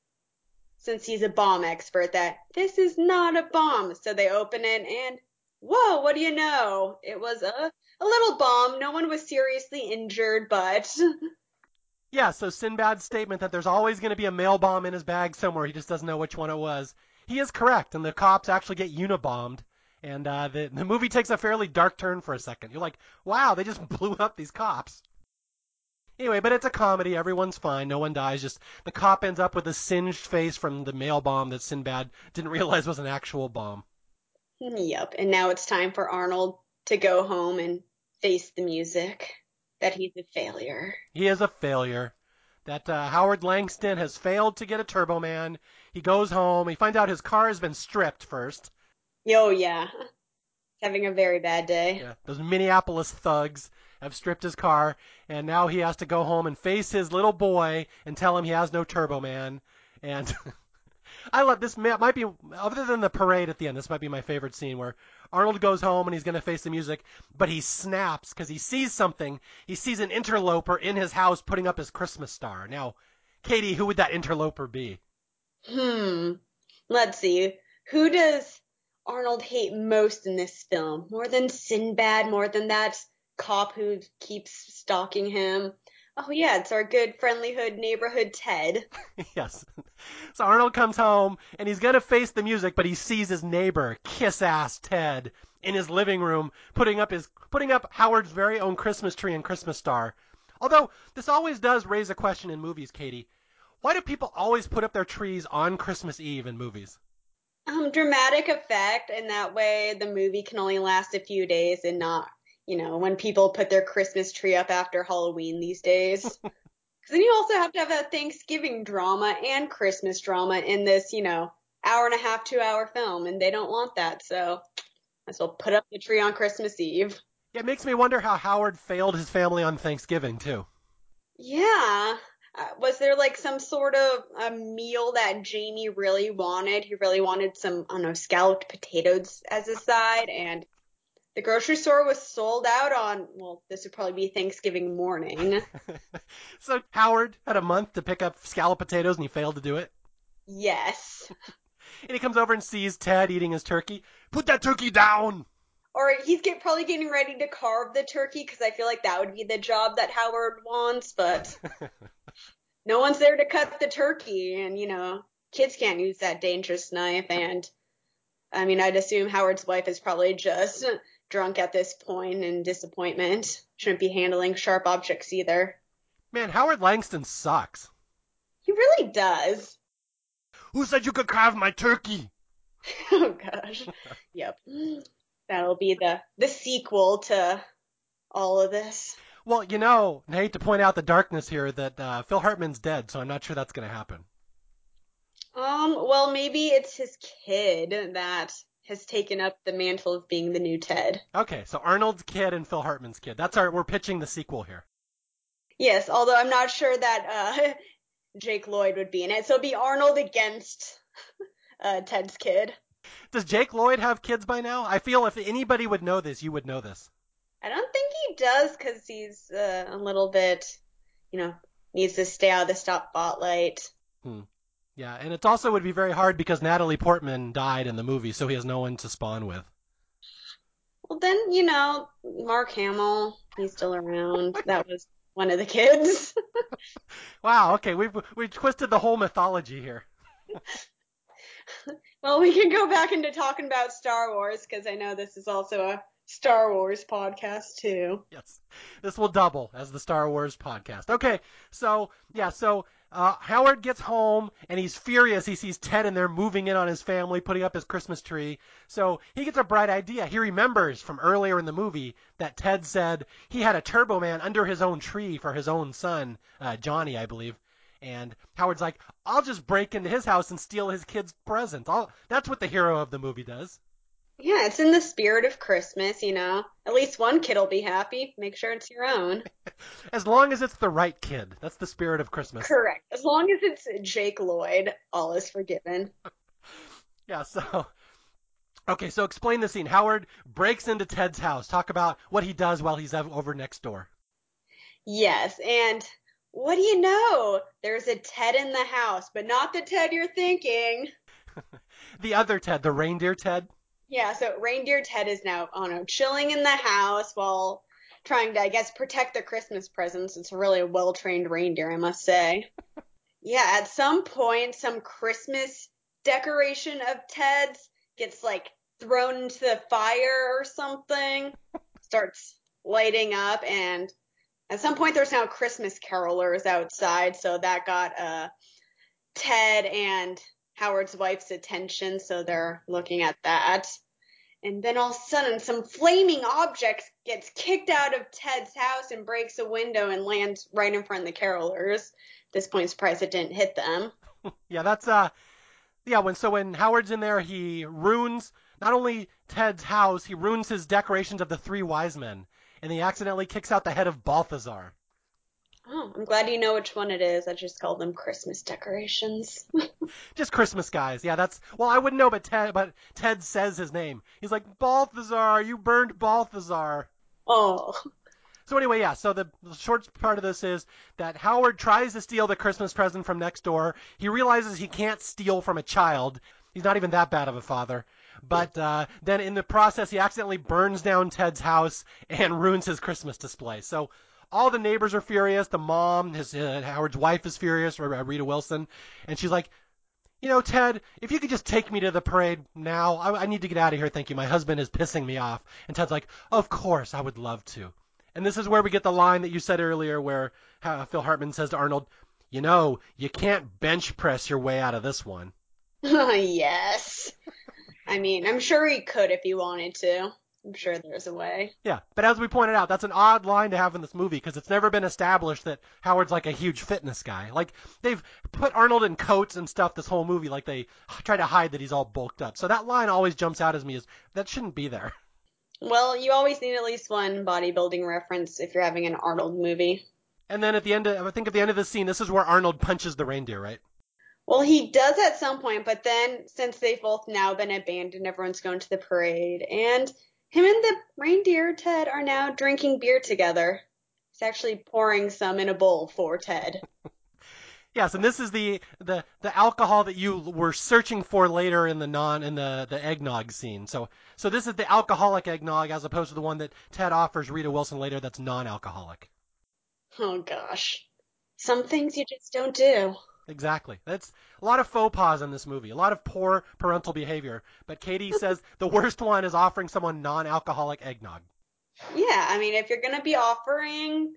since he's a bomb expert, that this is not a bomb. So they open it and, whoa, what do you know? It was a, a little bomb. No one was seriously injured, but Yeah, so Sinbad's statement that there's always going to be a mail bomb in his bag somewhere, he just doesn't know which one it was. He is correct, and the cops actually get unibombed, and uh, the the movie takes a fairly dark turn for a second. You're like, wow, they just blew up these cops. Anyway, but it's a comedy. Everyone's fine. No one dies. Just the cop ends up with a singed face from the mail bomb that Sinbad didn't realize was an actual bomb. Yep. And now it's time for Arnold to go home and face the music that he's a failure. He is a failure. That uh, Howard Langston has failed to get a Turbo Man. He goes home. He finds out his car has been stripped first. Oh yeah. Having a very bad day. Yeah, those Minneapolis thugs have stripped his car, and now he has to go home and face his little boy and tell him he has no Turbo Man. And I love this. Might be other than the parade at the end. This might be my favorite scene where Arnold goes home and he's going to face the music, but he snaps because he sees something. He sees an interloper in his house putting up his Christmas star. Now, Katie, who would that interloper be? Hmm. Let's see. Who does Arnold hate most in this film? More than Sinbad? More than that cop who keeps stalking him? Oh yeah, it's our good friendly hood neighborhood Ted. yes. So Arnold comes home and he's gonna face the music, but he sees his neighbor, kiss ass Ted, in his living room, putting up his putting up Howard's very own Christmas tree and Christmas star. Although this always does raise a question in movies, Katie. Why do people always put up their trees on Christmas Eve in movies? Um, dramatic effect, and that way the movie can only last a few days and not, you know, when people put their Christmas tree up after Halloween these days. Because then you also have to have a Thanksgiving drama and Christmas drama in this, you know, hour and a half, two hour film, and they don't want that, so might as well put up the tree on Christmas Eve. Yeah, it makes me wonder how Howard failed his family on Thanksgiving too. Yeah. Uh, was there like some sort of a meal that Jamie really wanted? He really wanted some, I don't know, scalloped potatoes as a side, and the grocery store was sold out on, well, this would probably be Thanksgiving morning. so Howard had a month to pick up scalloped potatoes and he failed to do it. yes. And he comes over and sees Ted eating his turkey. Put that turkey down! Or he's get, probably getting ready to carve the turkey because I feel like that would be the job that Howard wants, but no one's there to cut the turkey, and you know, kids can't use that dangerous knife. And I mean, I'd assume Howard's wife is probably just drunk at this point in disappointment. Shouldn't be handling sharp objects either. Man, Howard Langston sucks. He really does. Who said you could carve my turkey? Oh gosh. yep. That'll be the the sequel to all of this. Well, you know, I hate to point out the darkness here that uh, Phil Hartman's dead, so I'm not sure that's going to happen. Um, well, maybe it's his kid that has taken up the mantle of being the new Ted. Okay, so Arnold's kid and Phil Hartman's kid. That's our we're pitching the sequel here. Yes, although I'm not sure that uh Jake Lloyd would be in it. So it'd be Arnold against uh Ted's kid. Does Jake Lloyd have kids by now? I feel if anybody would know this, you would know this. I don't think he does because he's uh, a little bit, you know, needs to stay out of the spotlight. Hmm. Yeah, and it also would be very hard because Natalie Portman died in the movie, so he has no one to spawn with. Well, then, you know, Mark Hamill, he's still around. That was one of the kids. Wow, okay, we've we twisted the whole mythology here. well, we can go back into talking about Star Wars because I know this is also a Star Wars podcast too. Yes, this will double as the Star Wars podcast. Okay, so yeah, so uh, Howard gets home and he's furious. He sees Ted and they're moving in on his family, putting up his Christmas tree. So he gets a bright idea. He remembers from earlier in the movie that Ted said he had a Turbo Man under his own tree for his own son, uh, Johnny, I believe. And Howard's like, I'll just break into his house and steal his kid's presents. I'll, that's what the hero of the movie does. Yeah, it's in the spirit of Christmas, you know. At least one kid will be happy. Make sure it's your own. As long as it's the right kid. That's the spirit of Christmas. Correct. As long as it's Jake Lloyd, all is forgiven. Yeah, so. Okay, so explain the scene. Howard breaks into Ted's house. Talk about what he does while he's over next door. Yes, and what do you know? There's a Ted in the house, but not the Ted you're thinking. the other Ted, the reindeer Ted. Yeah, so reindeer Ted is now, oh don't chilling in the house while trying to, I guess, protect the Christmas presents. It's really a really well trained reindeer, I must say. yeah, at some point, some Christmas decoration of Ted's gets like thrown into the fire or something, starts lighting up, and at some point there's now Christmas carolers outside, so that got uh Ted and Howard's wife's attention, so they're looking at that. And then all of a sudden, some flaming object gets kicked out of Ted's house and breaks a window and lands right in front of the carolers. At this point, surprised it didn't hit them. yeah, that's uh, yeah. When so when Howard's in there, he ruins not only Ted's house, he ruins his decorations of the three wise men, and he accidentally kicks out the head of Balthazar. Oh, I'm glad you know which one it is. I just call them Christmas decorations. just Christmas guys. Yeah, that's well, I wouldn't know, but Ted, but Ted says his name. He's like Balthazar. You burned Balthazar. Oh. So anyway, yeah. So the, the short part of this is that Howard tries to steal the Christmas present from next door. He realizes he can't steal from a child. He's not even that bad of a father. But uh, then in the process, he accidentally burns down Ted's house and ruins his Christmas display. So all the neighbors are furious. The mom, his uh, Howard's wife is furious, Rita Wilson, and she's like, you know, Ted, if you could just take me to the parade now, I, I need to get out of here. Thank you. My husband is pissing me off. And Ted's like, of course, I would love to. And this is where we get the line that you said earlier, where uh, Phil Hartman says to Arnold, You know, you can't bench press your way out of this one. yes. I mean, I'm sure he could if he wanted to. I'm sure there's a way. Yeah, but as we pointed out, that's an odd line to have in this movie because it's never been established that Howard's like a huge fitness guy. Like they've put Arnold in coats and stuff this whole movie, like they try to hide that he's all bulked up. So that line always jumps out as me as that shouldn't be there. Well, you always need at least one bodybuilding reference if you're having an Arnold movie. And then at the end, of, I think at the end of the scene, this is where Arnold punches the reindeer, right? Well, he does at some point, but then since they've both now been abandoned, everyone's going to the parade, and him and the reindeer Ted are now drinking beer together. He's actually pouring some in a bowl for Ted. Yes, and this is the, the the alcohol that you were searching for later in the non in the the eggnog scene. So so this is the alcoholic eggnog as opposed to the one that Ted offers Rita Wilson later that's non-alcoholic. Oh gosh. Some things you just don't do. Exactly. That's a lot of faux pas in this movie. A lot of poor parental behavior. But Katie says the worst one is offering someone non-alcoholic eggnog. Yeah, I mean if you're gonna be offering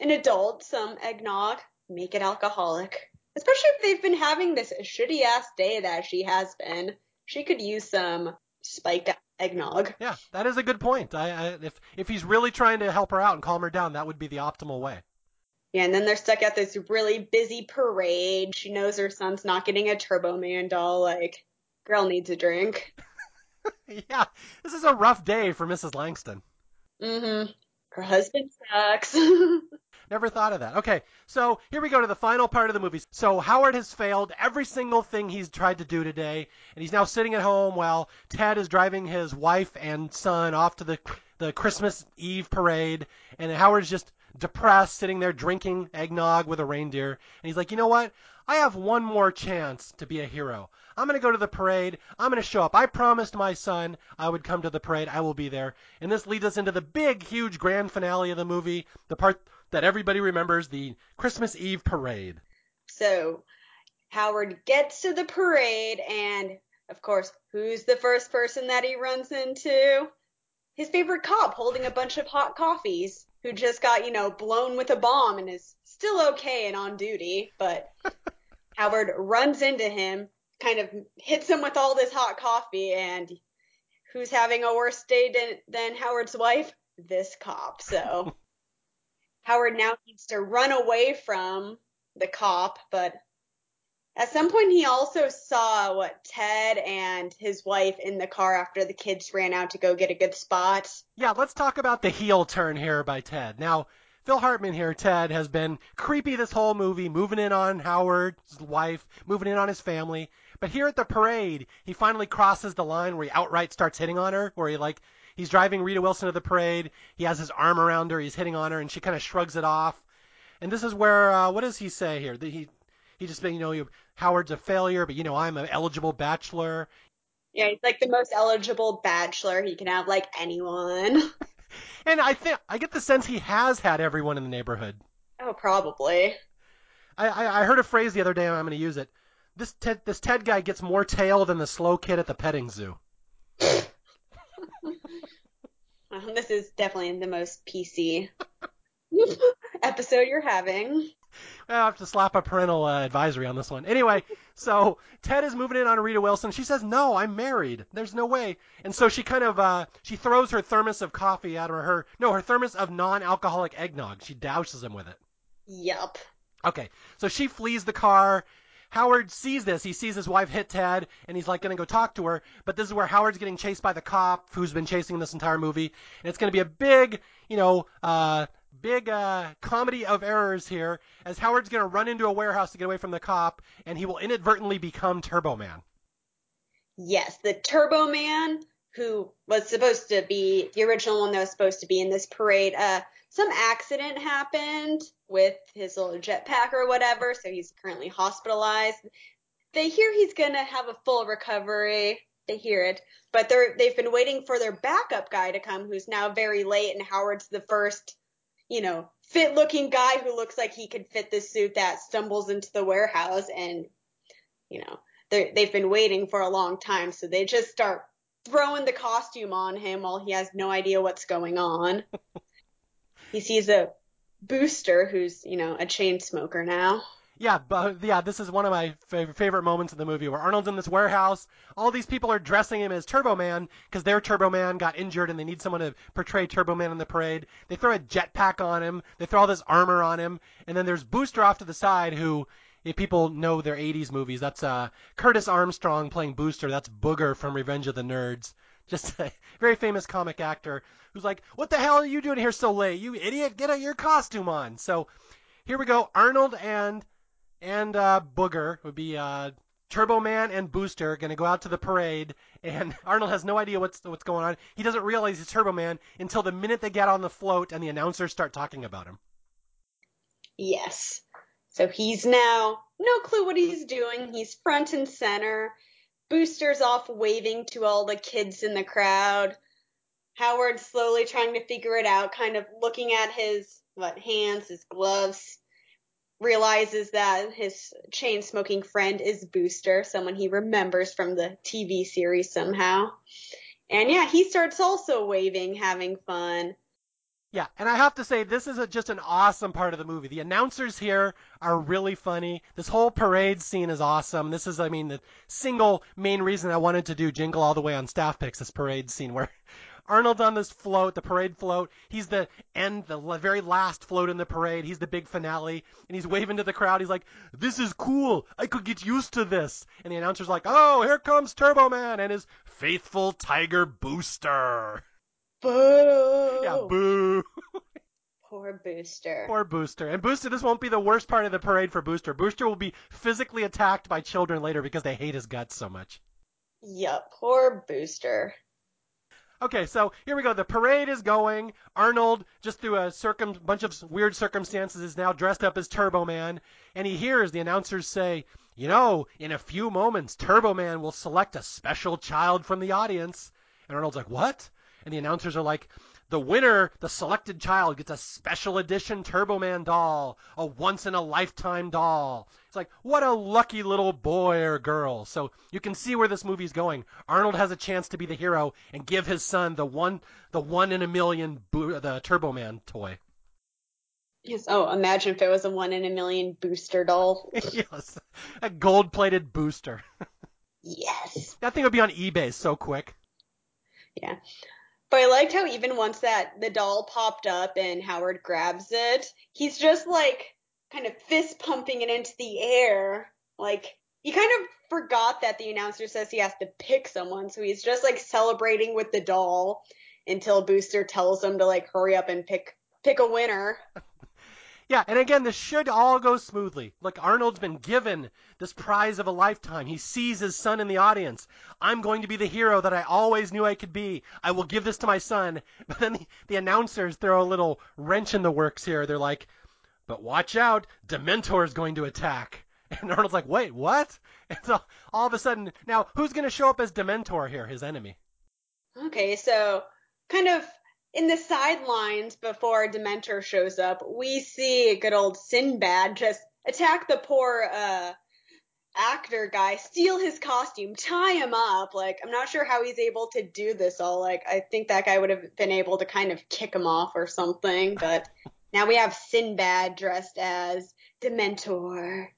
an adult some eggnog, make it alcoholic. Especially if they've been having this shitty ass day that she has been. She could use some spiked eggnog. Yeah, that is a good point. I, I, if if he's really trying to help her out and calm her down, that would be the optimal way. Yeah, and then they're stuck at this really busy parade. She knows her son's not getting a Turbo Man doll. Like, girl needs a drink. yeah, this is a rough day for Mrs. Langston. Mm-hmm. Her husband sucks. Never thought of that. Okay, so here we go to the final part of the movie. So Howard has failed every single thing he's tried to do today, and he's now sitting at home while Ted is driving his wife and son off to the the Christmas Eve parade, and Howard's just depressed, sitting there drinking eggnog with a reindeer, and he's like, you know what? I have one more chance to be a hero. I'm going to go to the parade. I'm going to show up. I promised my son I would come to the parade. I will be there. And this leads us into the big, huge grand finale of the movie, the part that everybody remembers, the Christmas Eve parade. So Howard gets to the parade, and of course, who's the first person that he runs into? His favorite cop holding a bunch of hot coffees who just got, you know, blown with a bomb and is still okay and on duty. But Howard runs into him, kind of hits him with all this hot coffee, and who's having a worse day than, than Howard's wife? This cop. So Howard now needs to run away from the cop, but at some point he also saw what Ted and his wife in the car after the kids ran out to go get a good spot. Yeah, let's talk about the heel turn here by Ted. Now, Phil Hartman here, Ted, has been creepy this whole movie, moving in on Howard's wife, moving in on his family. But here at the parade, he finally crosses the line where he outright starts hitting on her, where he like he's driving Rita Wilson to the parade, he has his arm around her, he's hitting on her, and she kind of shrugs it off. And this is where uh, what does he say here? He he just you know Howard's a failure, but you know I'm an eligible bachelor. Yeah, he's like the most eligible bachelor. He can have like anyone. and I think I get the sense he has had everyone in the neighborhood. Oh, probably. I, I, I heard a phrase the other day, and I'm going to use it. This Ted, this Ted guy gets more tail than the slow kid at the petting zoo. well, this is definitely the most PC episode you're having. I'll have to slap a parental uh, advisory on this one. Anyway, so Ted is moving in on Rita Wilson. She says, "No, I'm married. There's no way." And so she kind of uh, she throws her thermos of coffee out of her no her thermos of non-alcoholic eggnog. She douses him with it. Yup. Okay, so she flees the car. Howard sees this. He sees his wife hit Ted, and he's like going to go talk to her. But this is where Howard's getting chased by the cop who's been chasing this entire movie, and it's going to be a big, you know, uh, big uh, comedy of errors here as Howard's going to run into a warehouse to get away from the cop, and he will inadvertently become Turbo Man. Yes, the Turbo Man, who was supposed to be the original one that was supposed to be in this parade. Uh, some accident happened with his little jetpack or whatever, so he's currently hospitalized. They hear he's going to have a full recovery. They hear it, but they're they've been waiting for their backup guy to come, who's now very late, and Howard's the first you know, fit looking guy who looks like he could fit the suit that stumbles into the warehouse and, you know, they've been waiting for a long time. So they just start throwing the costume on him while he has no idea what's going on. he sees a booster who's, you know, a chain smoker now. Yeah, but yeah, this is one of my fav- favorite moments in the movie where Arnold's in this warehouse. All these people are dressing him as Turbo Man because their Turbo Man got injured and they need someone to portray Turbo Man in the parade. They throw a jetpack on him. They throw all this armor on him, and then there's Booster off to the side who. If people know their 80s movies, that's uh, Curtis Armstrong playing Booster. That's Booger from Revenge of the Nerds. Just a very famous comic actor who's like, "What the hell are you doing here so late? You idiot! Get your costume on." So here we go. Arnold and and uh, Booger would be uh, Turbo Man and Booster going to go out to the parade, and Arnold has no idea what's what's going on. He doesn't realize he's Turbo Man until the minute they get on the float and the announcers start talking about him. Yes. So he's now no clue what he's doing. He's front and center. Booster's off waving to all the kids in the crowd. Howard slowly trying to figure it out, kind of looking at his what hands, his gloves, realizes that his chain smoking friend is Booster, someone he remembers from the TV series somehow. And yeah, he starts also waving, having fun. Yeah, and I have to say, this is a, just an awesome part of the movie. The announcers here are really funny. This whole parade scene is awesome. This is, I mean, the single main reason I wanted to do Jingle All the Way on Staff Picks, this parade scene where Arnold's on this float, the parade float. He's the end, the very last float in the parade. He's the big finale, and he's waving to the crowd. He's like, "This is cool. I could get used to this." And the announcer's like, "Oh, here comes Turbo Man and his faithful Tiger Booster." Boo! Yeah, boo. Poor Booster. Poor Booster. And Booster, this won't be the worst part of the parade for Booster. Booster will be physically attacked by children later because they hate his guts so much. Yup, poor Booster. Okay, so here we go. The parade is going. Arnold, just through a circum bunch of weird circumstances, is now dressed up as Turbo Man, and he hears the announcers say, "You know, in a few moments, Turbo Man will select a special child from the audience." And Arnold's like, "What?" And the announcers are like, "The winner, the selected child, gets a special edition Turbo Man doll, a once in a lifetime doll." It's like, what a lucky little boy or girl. So you can see where this movie's going. Arnold has a chance to be the hero and give his son the one, the one in a million, the Turbo Man toy. Yes. Oh, imagine if it was a one in a million Booster doll. yes, a gold-plated booster. yes. That thing would be on eBay so quick. Yeah. But I liked how even once that the doll popped up and Howard grabs it, he's just like kind of fist pumping it into the air. Like he kind of forgot that the announcer says he has to pick someone, so he's just like celebrating with the doll until Booster tells him to like hurry up and pick pick a winner. Yeah, and again, this should all go smoothly. Like Arnold's been given this prize of a lifetime. He sees his son in the audience. I'm going to be the hero that I always knew I could be. I will give this to my son. But then the, the announcers throw a little wrench in the works here. They're like, but watch out, Dementor is going to attack. And Arnold's like, wait, what? And so all of a sudden, now who's going to show up as Dementor here, his enemy? Okay, so kind of in the sidelines before Dementor shows up, we see good old Sinbad just attack the poor uh actor guy, steal his costume, tie him up. Like, I'm not sure how he's able to do this all. Like, I think that guy would have been able to kind of kick him off or something, but now we have Sinbad dressed as Dementor.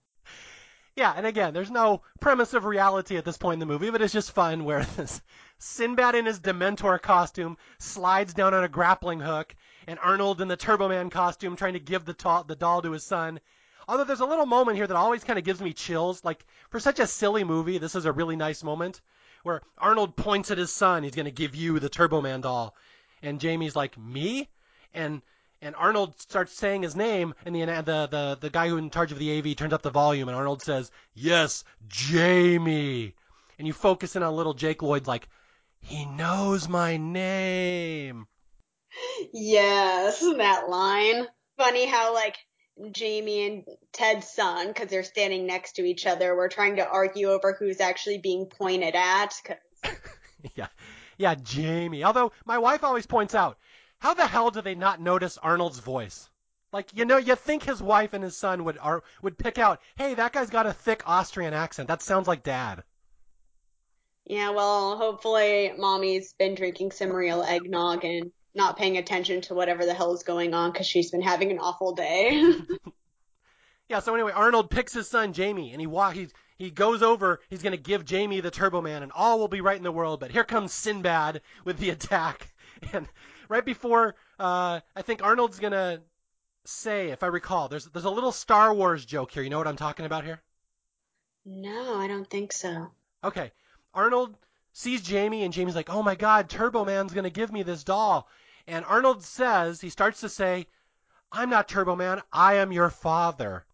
Yeah, and again, there's no premise of reality at this point in the movie, but it's just fun where this Sinbad in his Dementor costume slides down on a grappling hook, and Arnold in the Turbo Man costume trying to give the, ta- the doll to his son. Although there's a little moment here that always kind of gives me chills. Like, for such a silly movie, this is a really nice moment where Arnold points at his son. He's going to give you the Turbo Man doll. And Jamie's like, me? And and Arnold starts saying his name, and the the the, the guy who in charge of the AV turns up the volume, and Arnold says, "Yes, Jamie." And you focus in on little Jake Lloyd, like, he knows my name. Yes, that line. Funny how like Jamie and Ted's son, because they're standing next to each other, were trying to argue over who's actually being pointed at. yeah, yeah, Jamie. Although my wife always points out, how the hell do they not notice Arnold's voice? Like you know, you think his wife and his son would are, would pick out, hey, that guy's got a thick Austrian accent. That sounds like Dad. Yeah, well, hopefully mommy's been drinking some real eggnog and not paying attention to whatever the hell is going on because she's been having an awful day. Yeah, so anyway, Arnold picks his son Jamie and he walks. he he goes over, he's gonna give Jamie the Turbo Man and all will be right in the world, but here comes Sinbad with the attack. And right before uh I think Arnold's gonna say, if I recall, there's there's a little Star Wars joke here. You know what I'm talking about here? No, I don't think so. Okay. Arnold sees Jamie and Jamie's like, "Oh my god, Turbo Man's going to give me this doll." And Arnold says, he starts to say, "I'm not Turbo Man, I am your father."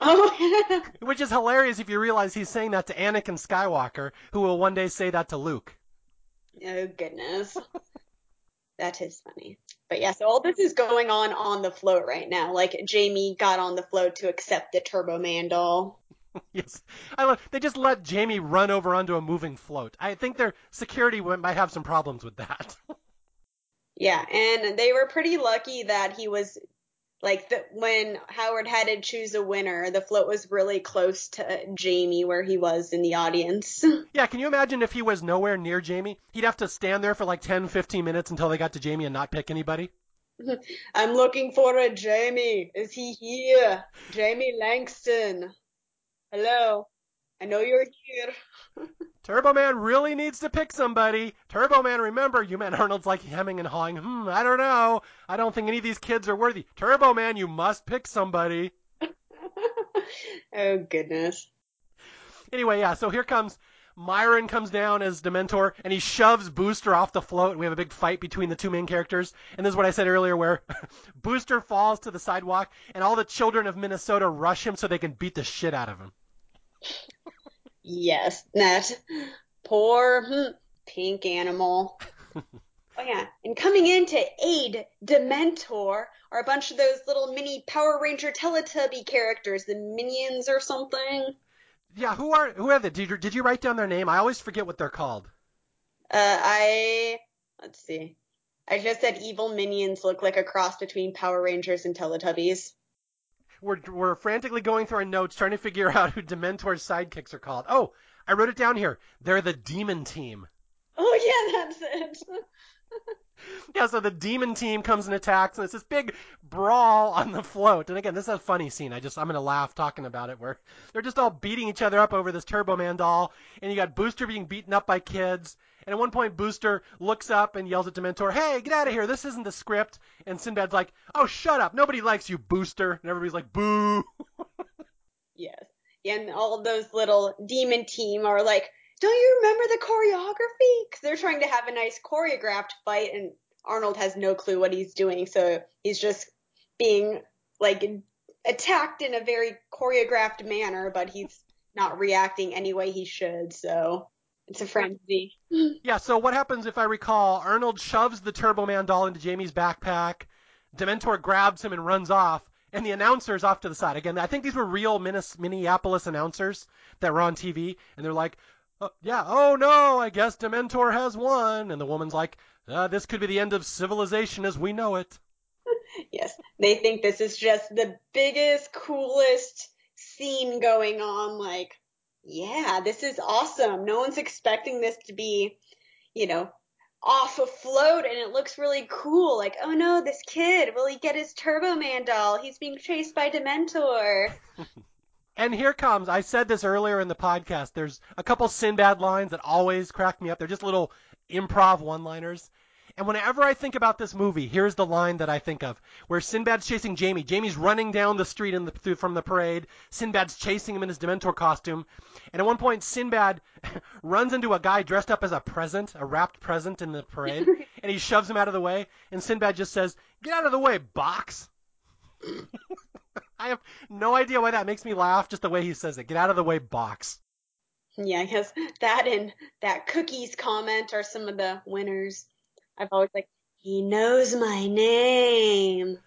Oh, Which is hilarious if you realize he's saying that to Anakin Skywalker, who will one day say that to Luke. oh goodness. That is funny. But yeah, so all this is going on on the float right now. Like Jamie got on the float to accept the Turbo Man doll. yes. I love, they just let Jamie run over onto a moving float. I think their security might have some problems with that. Yeah, and they were pretty lucky that he was like the, when Howard had to choose a winner, the float was really close to Jamie where he was in the audience. yeah, can you imagine if he was nowhere near Jamie? He'd have to stand there for like 10, 15 minutes until they got to Jamie and not pick anybody. I'm looking for a Jamie. Is he here? Jamie Langston. Hello. I know you're here. Turbo Man really needs to pick somebody. Turbo Man, remember, you meant Arnold's like hemming and hawing. Hmm, I don't know. I don't think any of these kids are worthy. Turbo Man, you must pick somebody. oh goodness. Anyway, yeah, so here comes Myron comes down as Dementor and he shoves Booster off the float and we have a big fight between the two main characters. And this is what I said earlier where Booster falls to the sidewalk and all the children of Minnesota rush him so they can beat the shit out of him. Yes, that poor hmm, pink animal. oh yeah, and coming in to aid Dementor are a bunch of those little mini Power Ranger Teletubby characters, the Minions or something. Yeah, who are who are they? Did you, did you write down their name? I always forget what they're called. Uh, I let's see. I just said evil minions look like a cross between Power Rangers and Teletubbies. We're we're frantically going through our notes trying to figure out who Dementor's sidekicks are called. Oh, I wrote it down here. They're the Demon Team. Oh yeah, that's it. yeah, so the demon team comes and attacks, and it's this big brawl on the float. And again, this is a funny scene. I just I'm gonna laugh talking about it, where they're just all beating each other up over this Turbo Man doll, and you got Booster being beaten up by kids. And at one point, Booster looks up and yells at the Dementor, "Hey, get out of here! This isn't the script." And Sinbad's like, "Oh, shut up! Nobody likes you, Booster." And everybody's like, "Boo!" yes, and all those little demon team are like, don't you remember the choreography? Because they're trying to have a nice choreographed fight, and Arnold has no clue what he's doing, so he's just being like attacked in a very choreographed manner, but he's not reacting any way he should. So it's a frenzy. Yeah. So what happens if I recall? Arnold shoves the Turbo Man doll into Jamie's backpack. Dementor grabs him and runs off. And the announcer's off to the side. Again, I think these were real Minneapolis announcers that were on TV, and they're like, uh, yeah, oh no, I guess Dementor has won. And the woman's like, uh, this could be the end of civilization as we know it. yes, they think this is just the biggest, coolest scene going on. Like, yeah, this is awesome. No one's expecting this to be, you know, off afloat and it looks really cool. Like, oh no, this kid, will he get his Turbo Man doll? He's being chased by Dementor. And here comes, I said this earlier in the podcast, there's a couple Sinbad lines that always crack me up. They're just little improv one liners. And whenever I think about this movie, here's the line that I think of, where Sinbad's chasing Jamie. Jamie's running down the street the, through, from the parade. Sinbad's chasing him in his Dementor costume. And at one point, Sinbad runs into a guy dressed up as a present, a wrapped present in the parade, and he shoves him out of the way. And Sinbad just says, "Get out of the way, box." I have no idea why that makes me laugh. Just the way he says it. Get out of the way, box. Yeah, I guess that and that cookies comment are some of the winners. I've always like, he knows my name.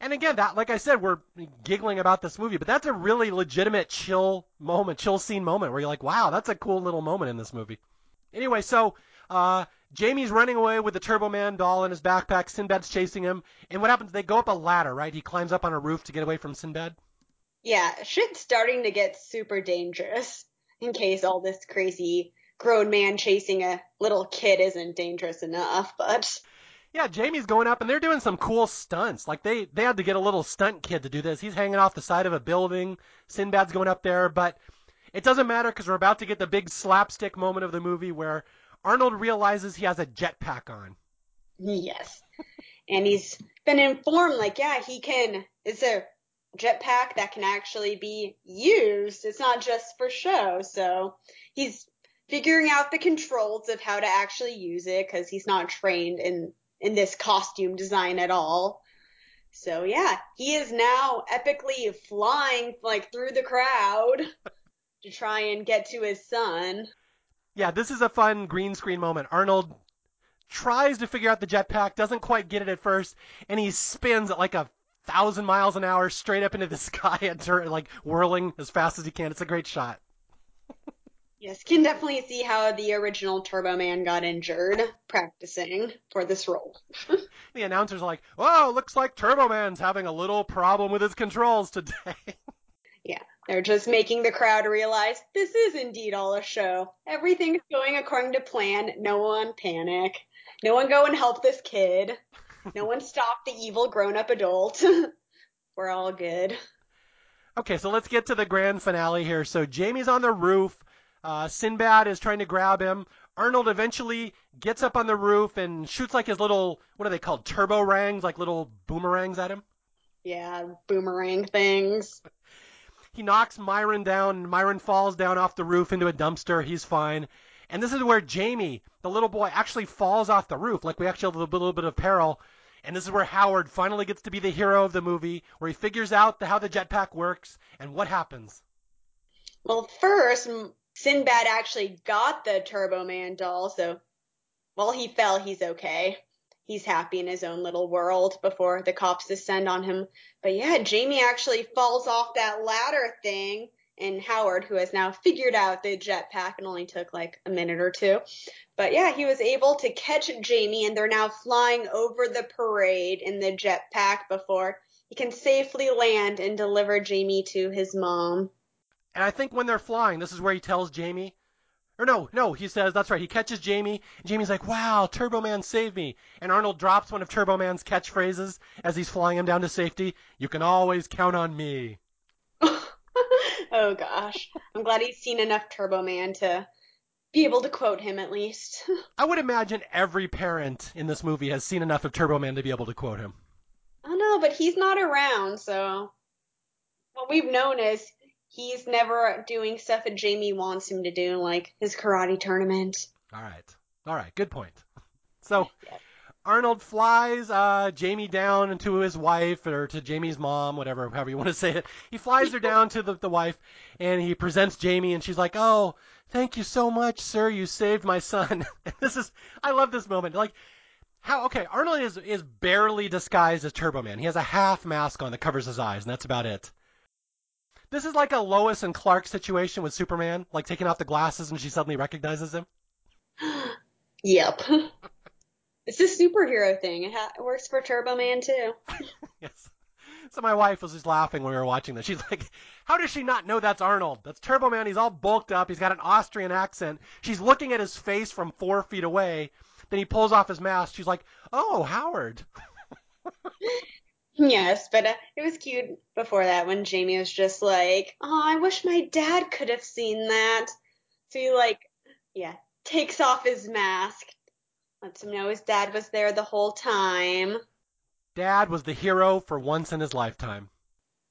And again, that like I said, we're giggling about this movie, but that's a really legitimate chill moment, chill scene moment where you're like, wow, that's a cool little moment in this movie. Anyway, so uh, Jamie's running away with the Turbo Man doll in his backpack. Sinbad's chasing him. And what happens? They go up a ladder, right? He climbs up on a roof to get away from Sinbad. Yeah, shit's starting to get super dangerous. In case all this crazy grown man chasing a little kid isn't dangerous enough, but. Yeah, Jamie's going up and they're doing some cool stunts. Like they they had to get a little stunt kid to do this. He's hanging off the side of a building. Sinbad's going up there, but it doesn't matter because we're about to get the big slapstick moment of the movie where Arnold realizes he has a jetpack on. Yes. and he's been informed, like, yeah, he can, it's a jetpack that can actually be used. It's not just for show. So he's figuring out the controls of how to actually use it because he's not trained in, in this costume design at all. So yeah, he is now epically flying like through the crowd to try and get to his son. Yeah, this is a fun green screen moment. Arnold tries to figure out the jetpack, doesn't quite get it at first, and he spins at like a thousand miles an hour straight up into the sky and turn, like whirling as fast as he can. It's a great shot. Yes, can definitely see how the original Turbo Man got injured practicing for this role. the announcers are like, "Oh, looks like Turbo Man's having a little problem with his controls today." yeah, they're just making the crowd realize this is indeed all a show. Everything's going according to plan. No one panic. No one go and help this kid. No one stop the evil grown-up adult. We're all good. Okay, so let's get to the grand finale here. So Jamie's on the roof. Uh, Sinbad is trying to grab him. Arnold eventually gets up on the roof and shoots like his little, what are they called? Turbo rangs, like little boomerangs at him. Yeah, boomerang things. He knocks Myron down, and Myron falls down off the roof into a dumpster. He's fine. And this is where Jamie, the little boy, actually falls off the roof. Like we actually have a little, little bit of peril. And this is where Howard finally gets to be the hero of the movie, where he figures out the, how the jetpack works and what happens. Well, first, Sinbad actually got the Turbo Man doll, so while he fell, he's okay. He's happy in his own little world before the cops descend on him. But yeah, Jamie actually falls off that ladder thing, and Howard, who has now figured out the jetpack, and only took like a minute or two. But yeah, he was able to catch Jamie, and they're now flying over the parade in the jetpack before he can safely land and deliver Jamie to his mom. And I think when they're flying, this is where he tells Jamie, or no, no, he says, that's right, he catches Jamie, and Jamie's like, wow, Turbo Man saved me. And Arnold drops one of Turbo Man's catchphrases as he's flying him down to safety. You can always count on me. oh gosh. I'm glad he's seen enough Turbo Man to be able to quote him at least. I would imagine every parent in this movie has seen enough of Turbo Man to be able to quote him. I know, but he's not around, so what we've known is he's never doing stuff that Jamie wants him to do, like his karate tournament. All right. All right. Good point. So yeah. Arnold flies uh, Jamie down to his wife or to Jamie's mom, whatever, however you want to say it. He flies her down to the, the wife and he presents Jamie and she's like, "Oh, thank you so much, sir. You saved my son." this is I love this moment. Like how okay, Arnold is is barely disguised as Turbo Man. He has a half mask on that covers his eyes, and that's about it. This is like a Lois and Clark situation with Superman, like taking off the glasses and she suddenly recognizes him. yep. it's a superhero thing. It, ha- it works for Turbo Man too. yes. So my wife was just laughing when we were watching this. She's like, "How does she not know that's Arnold? That's Turbo Man. He's all bulked up. He's got an Austrian accent. She's looking at his face from four feet away. Then he pulls off his mask. She's like, "Oh, Howard." Yes, but uh, it was cute before that when Jamie was just like, "Oh, I wish my dad could have seen that." So he like, yeah, takes off his mask, lets him know his dad was there the whole time. Dad was the hero for once in his lifetime.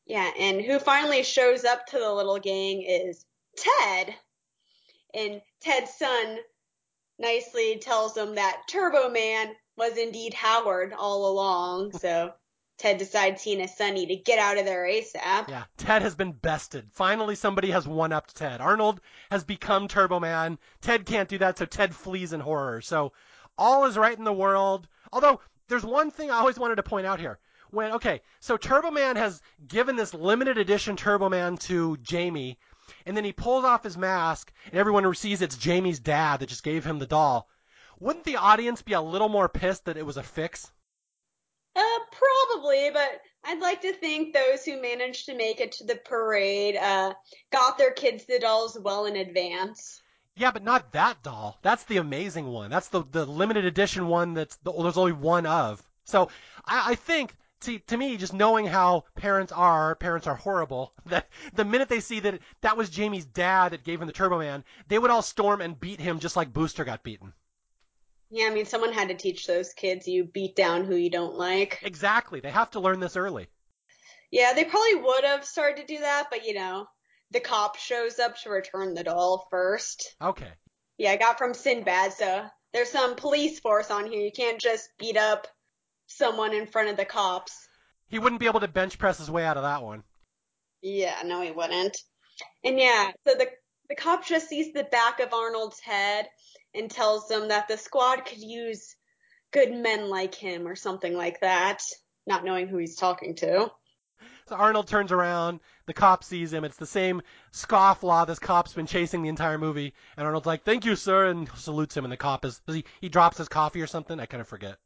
Yeah, and who finally shows up to the little gang is Ted. And Ted's son nicely tells him that Turbo Man was indeed Howard all along, so Ted decides he and his son need to get out of there ASAP. Yeah, Ted has been bested. Finally, somebody has one upped Ted. Arnold has become Turbo Man. Ted can't do that, so Ted flees in horror. So all is right in the world. Although, there's one thing I always wanted to point out here. When, okay, so Turbo Man has given this limited edition Turbo Man to Jamie, and then he pulls off his mask, and everyone sees it's Jamie's dad that just gave him the doll. Wouldn't the audience be a little more pissed that it was a fix? Uh, probably, but I'd like to think those who managed to make it to the parade uh, got their kids the dolls well in advance. Yeah, but not that doll. That's the amazing one. That's the the limited edition one that's the, there's only one of. So I, I think see to me just knowing how parents are, parents are horrible. That the minute they see that that was Jamie's dad that gave him the Turbo Man, they would all storm and beat him just like Booster got beaten. Yeah, I mean, someone had to teach those kids you beat down who you don't like. Exactly. They have to learn this early. Yeah, they probably would have started to do that, but you know, the cop shows up to return the doll first. Okay. Yeah, I got from Sinbad, so there's some police force on here. You can't just beat up someone in front of the cops. He wouldn't be able to bench press his way out of that one. Yeah, no, he wouldn't. And yeah, so the the cop just sees the back of Arnold's head and tells them that the squad could use good men like him or something like that, not knowing who he's talking to. So Arnold turns around, the cop sees him. It's the same scofflaw this cop's been chasing the entire movie. And Arnold's like, "Thank you, sir," and salutes him. And the cop is he, he drops his coffee or something. I kind of forget.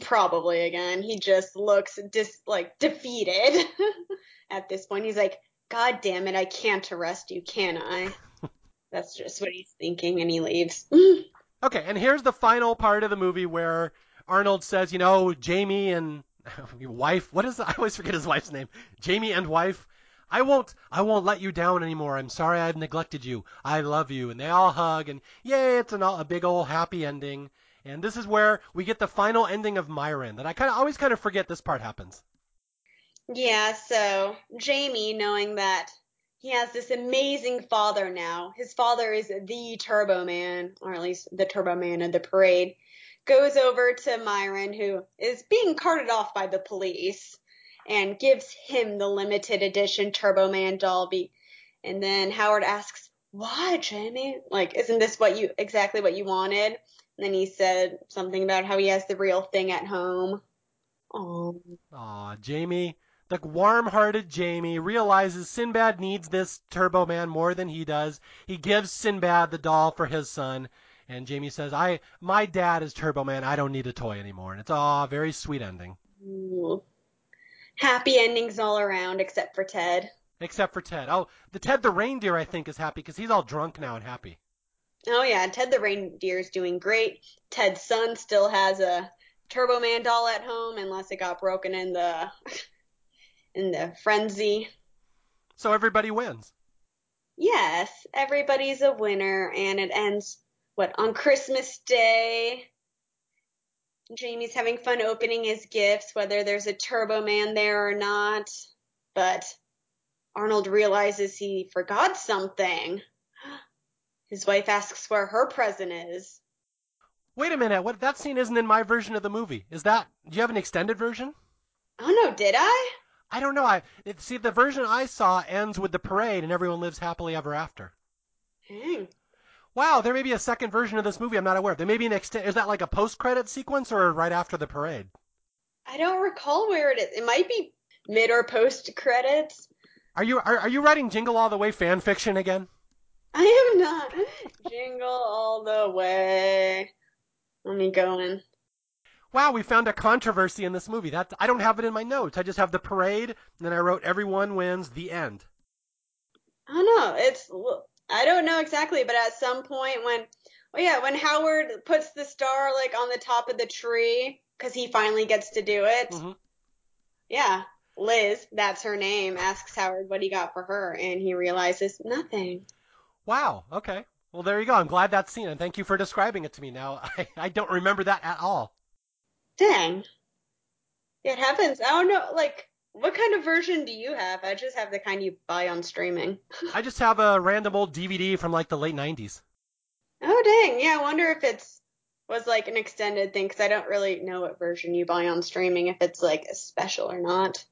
Probably again. He just looks dis like defeated at this point. He's like, God damn it, I can't arrest you, can I? That's just what he's thinking, and he leaves. Mm. Okay, and here's the final part of the movie where Arnold says, you know, Jamie and wife. What is? I always forget his wife's name. Jamie and wife. I won't. I won't let you down anymore. I'm sorry I've neglected you. I love you. And they all hug, and yay! It's an, a big old happy ending. And this is where we get the final ending of Myron. That I kind of always kind of forget this part happens. yeah, so Jamie, knowing that he has this amazing father now, his father is the Turbo Man, or at least the Turbo Man of the parade, goes over to Myron, who is being carted off by the police, and gives him the limited edition Turbo Man doll. And then Howard asks, "Why, Jamie? Like, isn't this what you exactly what you wanted?" And then he said something about how he has the real thing at home. Oh, Aw, um, Jamie, the warm-hearted Jamie realizes Sinbad needs this Turbo Man more than he does. He gives Sinbad the doll for his son, and Jamie says, "I, my dad is Turbo Man. I don't need a toy anymore." And it's aw, very sweet ending. Ooh. happy endings all around except for Ted. Except for Ted. Oh, the Ted the reindeer, I think, is happy because he's all drunk now and happy. Oh yeah, Ted the reindeer is doing great. Ted's son still has a Turbo Man doll at home unless it got broken in the in the frenzy. So everybody wins. Yes, everybody's a winner and it ends what on Christmas Day. Jamie's having fun opening his gifts whether there's a Turbo Man there or not. But Arnold realizes he forgot something. His wife asks where her present is. Wait a minute. What? That scene isn't in my version of the movie. Is that? Do you have an extended version? Oh no, did I? I don't know. I it, see the version I saw ends with the parade and everyone lives happily ever after. Dang. Wow, there may be a second version of this movie I'm not aware of. There may be an extent. Is that like a post-credit sequence or right after the parade? I don't recall where it is. It might be mid or post credits. Are you are, are you writing Jingle All the Way fan fiction again? I am not. Jingle all the way. Let me go in. Wow, we found a controversy in this movie. That I don't have it in my notes. I just have the parade, and then I wrote everyone wins. The end. I don't know. It's I don't know exactly, but at some point when, well, yeah, when Howard puts the star like on the top of the tree because he finally gets to do it. Mhm. Yeah, Liz, that's her name, asks Howard what he got for her, and he realizes nothing. Wow. Okay. Well, there you go. I'm glad that's seen, and thank you for describing it to me. Now I, I don't remember that at all. Dang. It happens. I don't know, like, what kind of version do you have? I just have the kind you buy on streaming. I just have a random old DVD from like the late 90s. Oh, dang. Yeah, I wonder if it's was like an extended thing because I don't really know what version you buy on streaming, if it's like a special or not.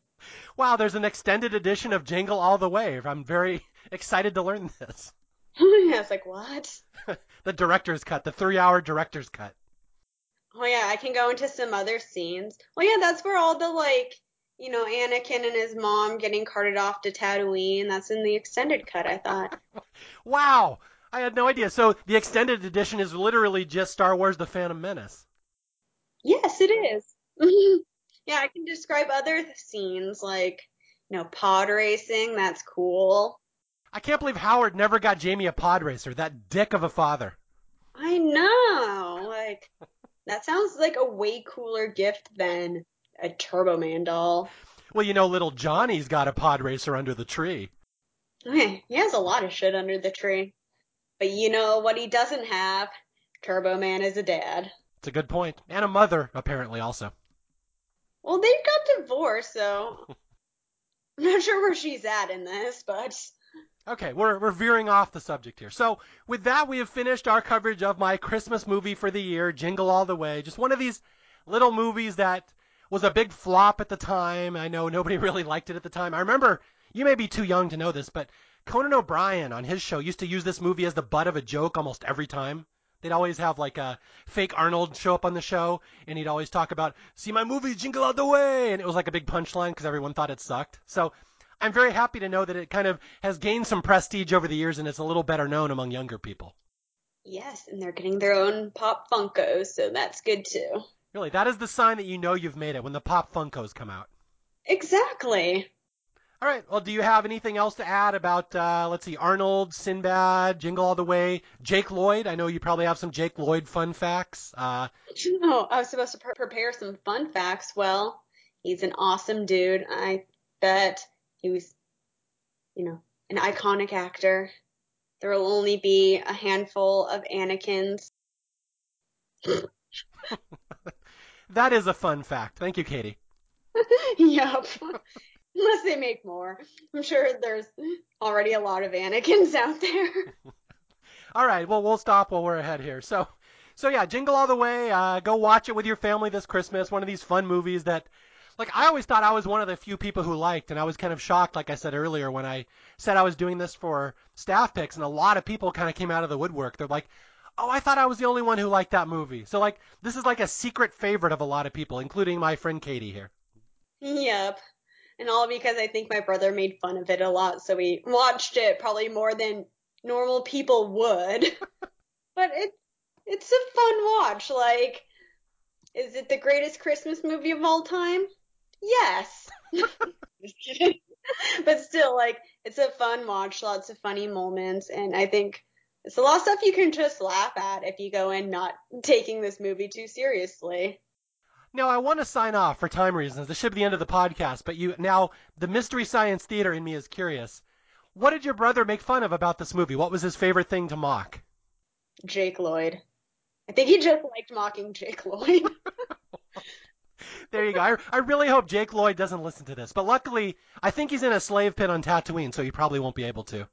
Wow, there's an extended edition of Jingle All the Way. I'm very excited to learn this. yeah, it's like, what? the director's cut, the three-hour director's cut. Oh, yeah, I can go into some other scenes. Well, yeah, that's where all the, like, you know, Anakin and his mom getting carted off to Tatooine. That's in the extended cut, I thought. Wow, I had no idea. So the extended edition is literally just Star Wars: The Phantom Menace. Yes, it is. yeah, I can describe other scenes like, you know, pod racing. That's cool. I can't believe Howard never got Jamie a pod racer, that dick of a father. I know. Like, that sounds like a way cooler gift than a Turbo Man doll. Well, you know, little Johnny's got a pod racer under the tree. Okay, he has a lot of shit under the tree. But you know what he doesn't have? Turbo Man is a dad. It's a good point. And a mother, apparently, also. Well, they've got divorced, so I'm not sure where she's at in this, but Okay, we're, we're veering off the subject here. So, with that, we have finished our coverage of my Christmas movie for the year, Jingle All the Way. Just one of these little movies that was a big flop at the time. I know nobody really liked it at the time. I remember, you may be too young to know this, but Conan O'Brien on his show used to use this movie as the butt of a joke almost every time. They'd always have like a fake Arnold show up on the show, and he'd always talk about, see my movie, Jingle All the Way, and it was like a big punchline because everyone thought it sucked. So I'm very happy to know that it kind of has gained some prestige over the years and it's a little better known among younger people. yes, and they're getting their own Pop Funkos, so that's good too. Really, that is the sign that you know you've made it when the Pop Funkos come out. Exactly. All right. Well, do you have anything else to add about, uh, let's see, Arnold, Sinbad, Jingle All the Way, Jake Lloyd? I know you probably have some Jake Lloyd fun facts. Uh, No, I was supposed to pre- prepare some fun facts. Well, he's an awesome dude. I bet he was, you know, an iconic actor. There will only be a handful of Anakins. that is a fun fact. Thank you, Katie. yep. Unless they make more. I'm sure there's already a lot of Anakins out there. All right. Well, we'll stop while we're ahead here. So, so yeah, Jingle All the Way. Uh, go watch it with your family this Christmas. One of these fun movies that, like, I always thought I was one of the few people who liked, and I was kind of shocked, like I said earlier, when I said I was doing this for staff picks, and a lot of people kind of came out of the woodwork. They're like, "Oh, I thought I was the only one who liked that movie." So, like, this is like a secret favorite of a lot of people, including my friend Katie here. Yep. And all because I think my brother made fun of it a lot, so we watched it probably more than normal people would. but it it's a fun watch. Like, is it the greatest Christmas movie of all time? Yes. But still, like, it's a fun watch, lots of funny moments, and I think it's a lot of stuff you can just laugh at if you go in not taking this movie too seriously. Now, I want to sign off for time reasons. This should be the end of the podcast, but you now the Mystery Science Theater in me is curious. What did your brother make fun of about this movie? What was his favorite thing to mock? Jake Lloyd. I think he just liked mocking Jake Lloyd. There you go. I, I really hope Jake Lloyd doesn't listen to this, but luckily, I think he's in a slave pit on Tatooine, so he probably won't be able to.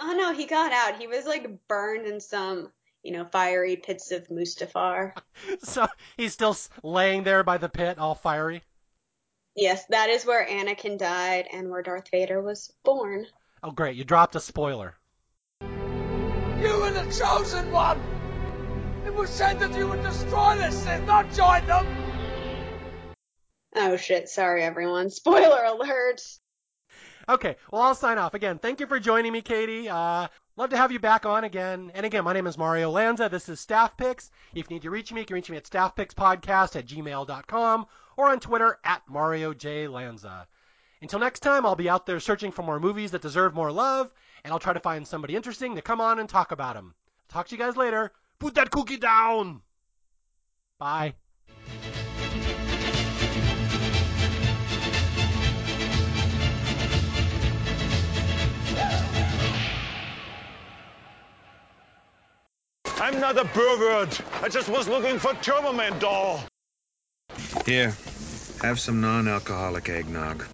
oh no, he got out. He was like burned in some, you know, fiery pits of Mustafar. So he's still laying there by the pit, all fiery. Yes, that is where Anakin died and where Darth Vader was born. Oh, great! You dropped a spoiler. You were the chosen one! It was said that you would destroy the Sith, not join them! Oh shit, sorry everyone. Spoiler alert. Okay, well, I'll sign off again. Thank you for joining me, Katie. Uh, love to have you back on again. And again, my name is Mario Lanza. This is Staff Picks. If you need to reach me, you can reach me at staffpickspodcast at gmail.com or on Twitter at Mario J. Lanza. Until next time, I'll be out there searching for more movies that deserve more love, and I'll try to find somebody interesting to come on and talk about them. Talk to you guys later. Put that cookie down. Bye. I'm not a pervert. I just was looking for Turbo Man doll. Here, have some non alcoholic eggnog.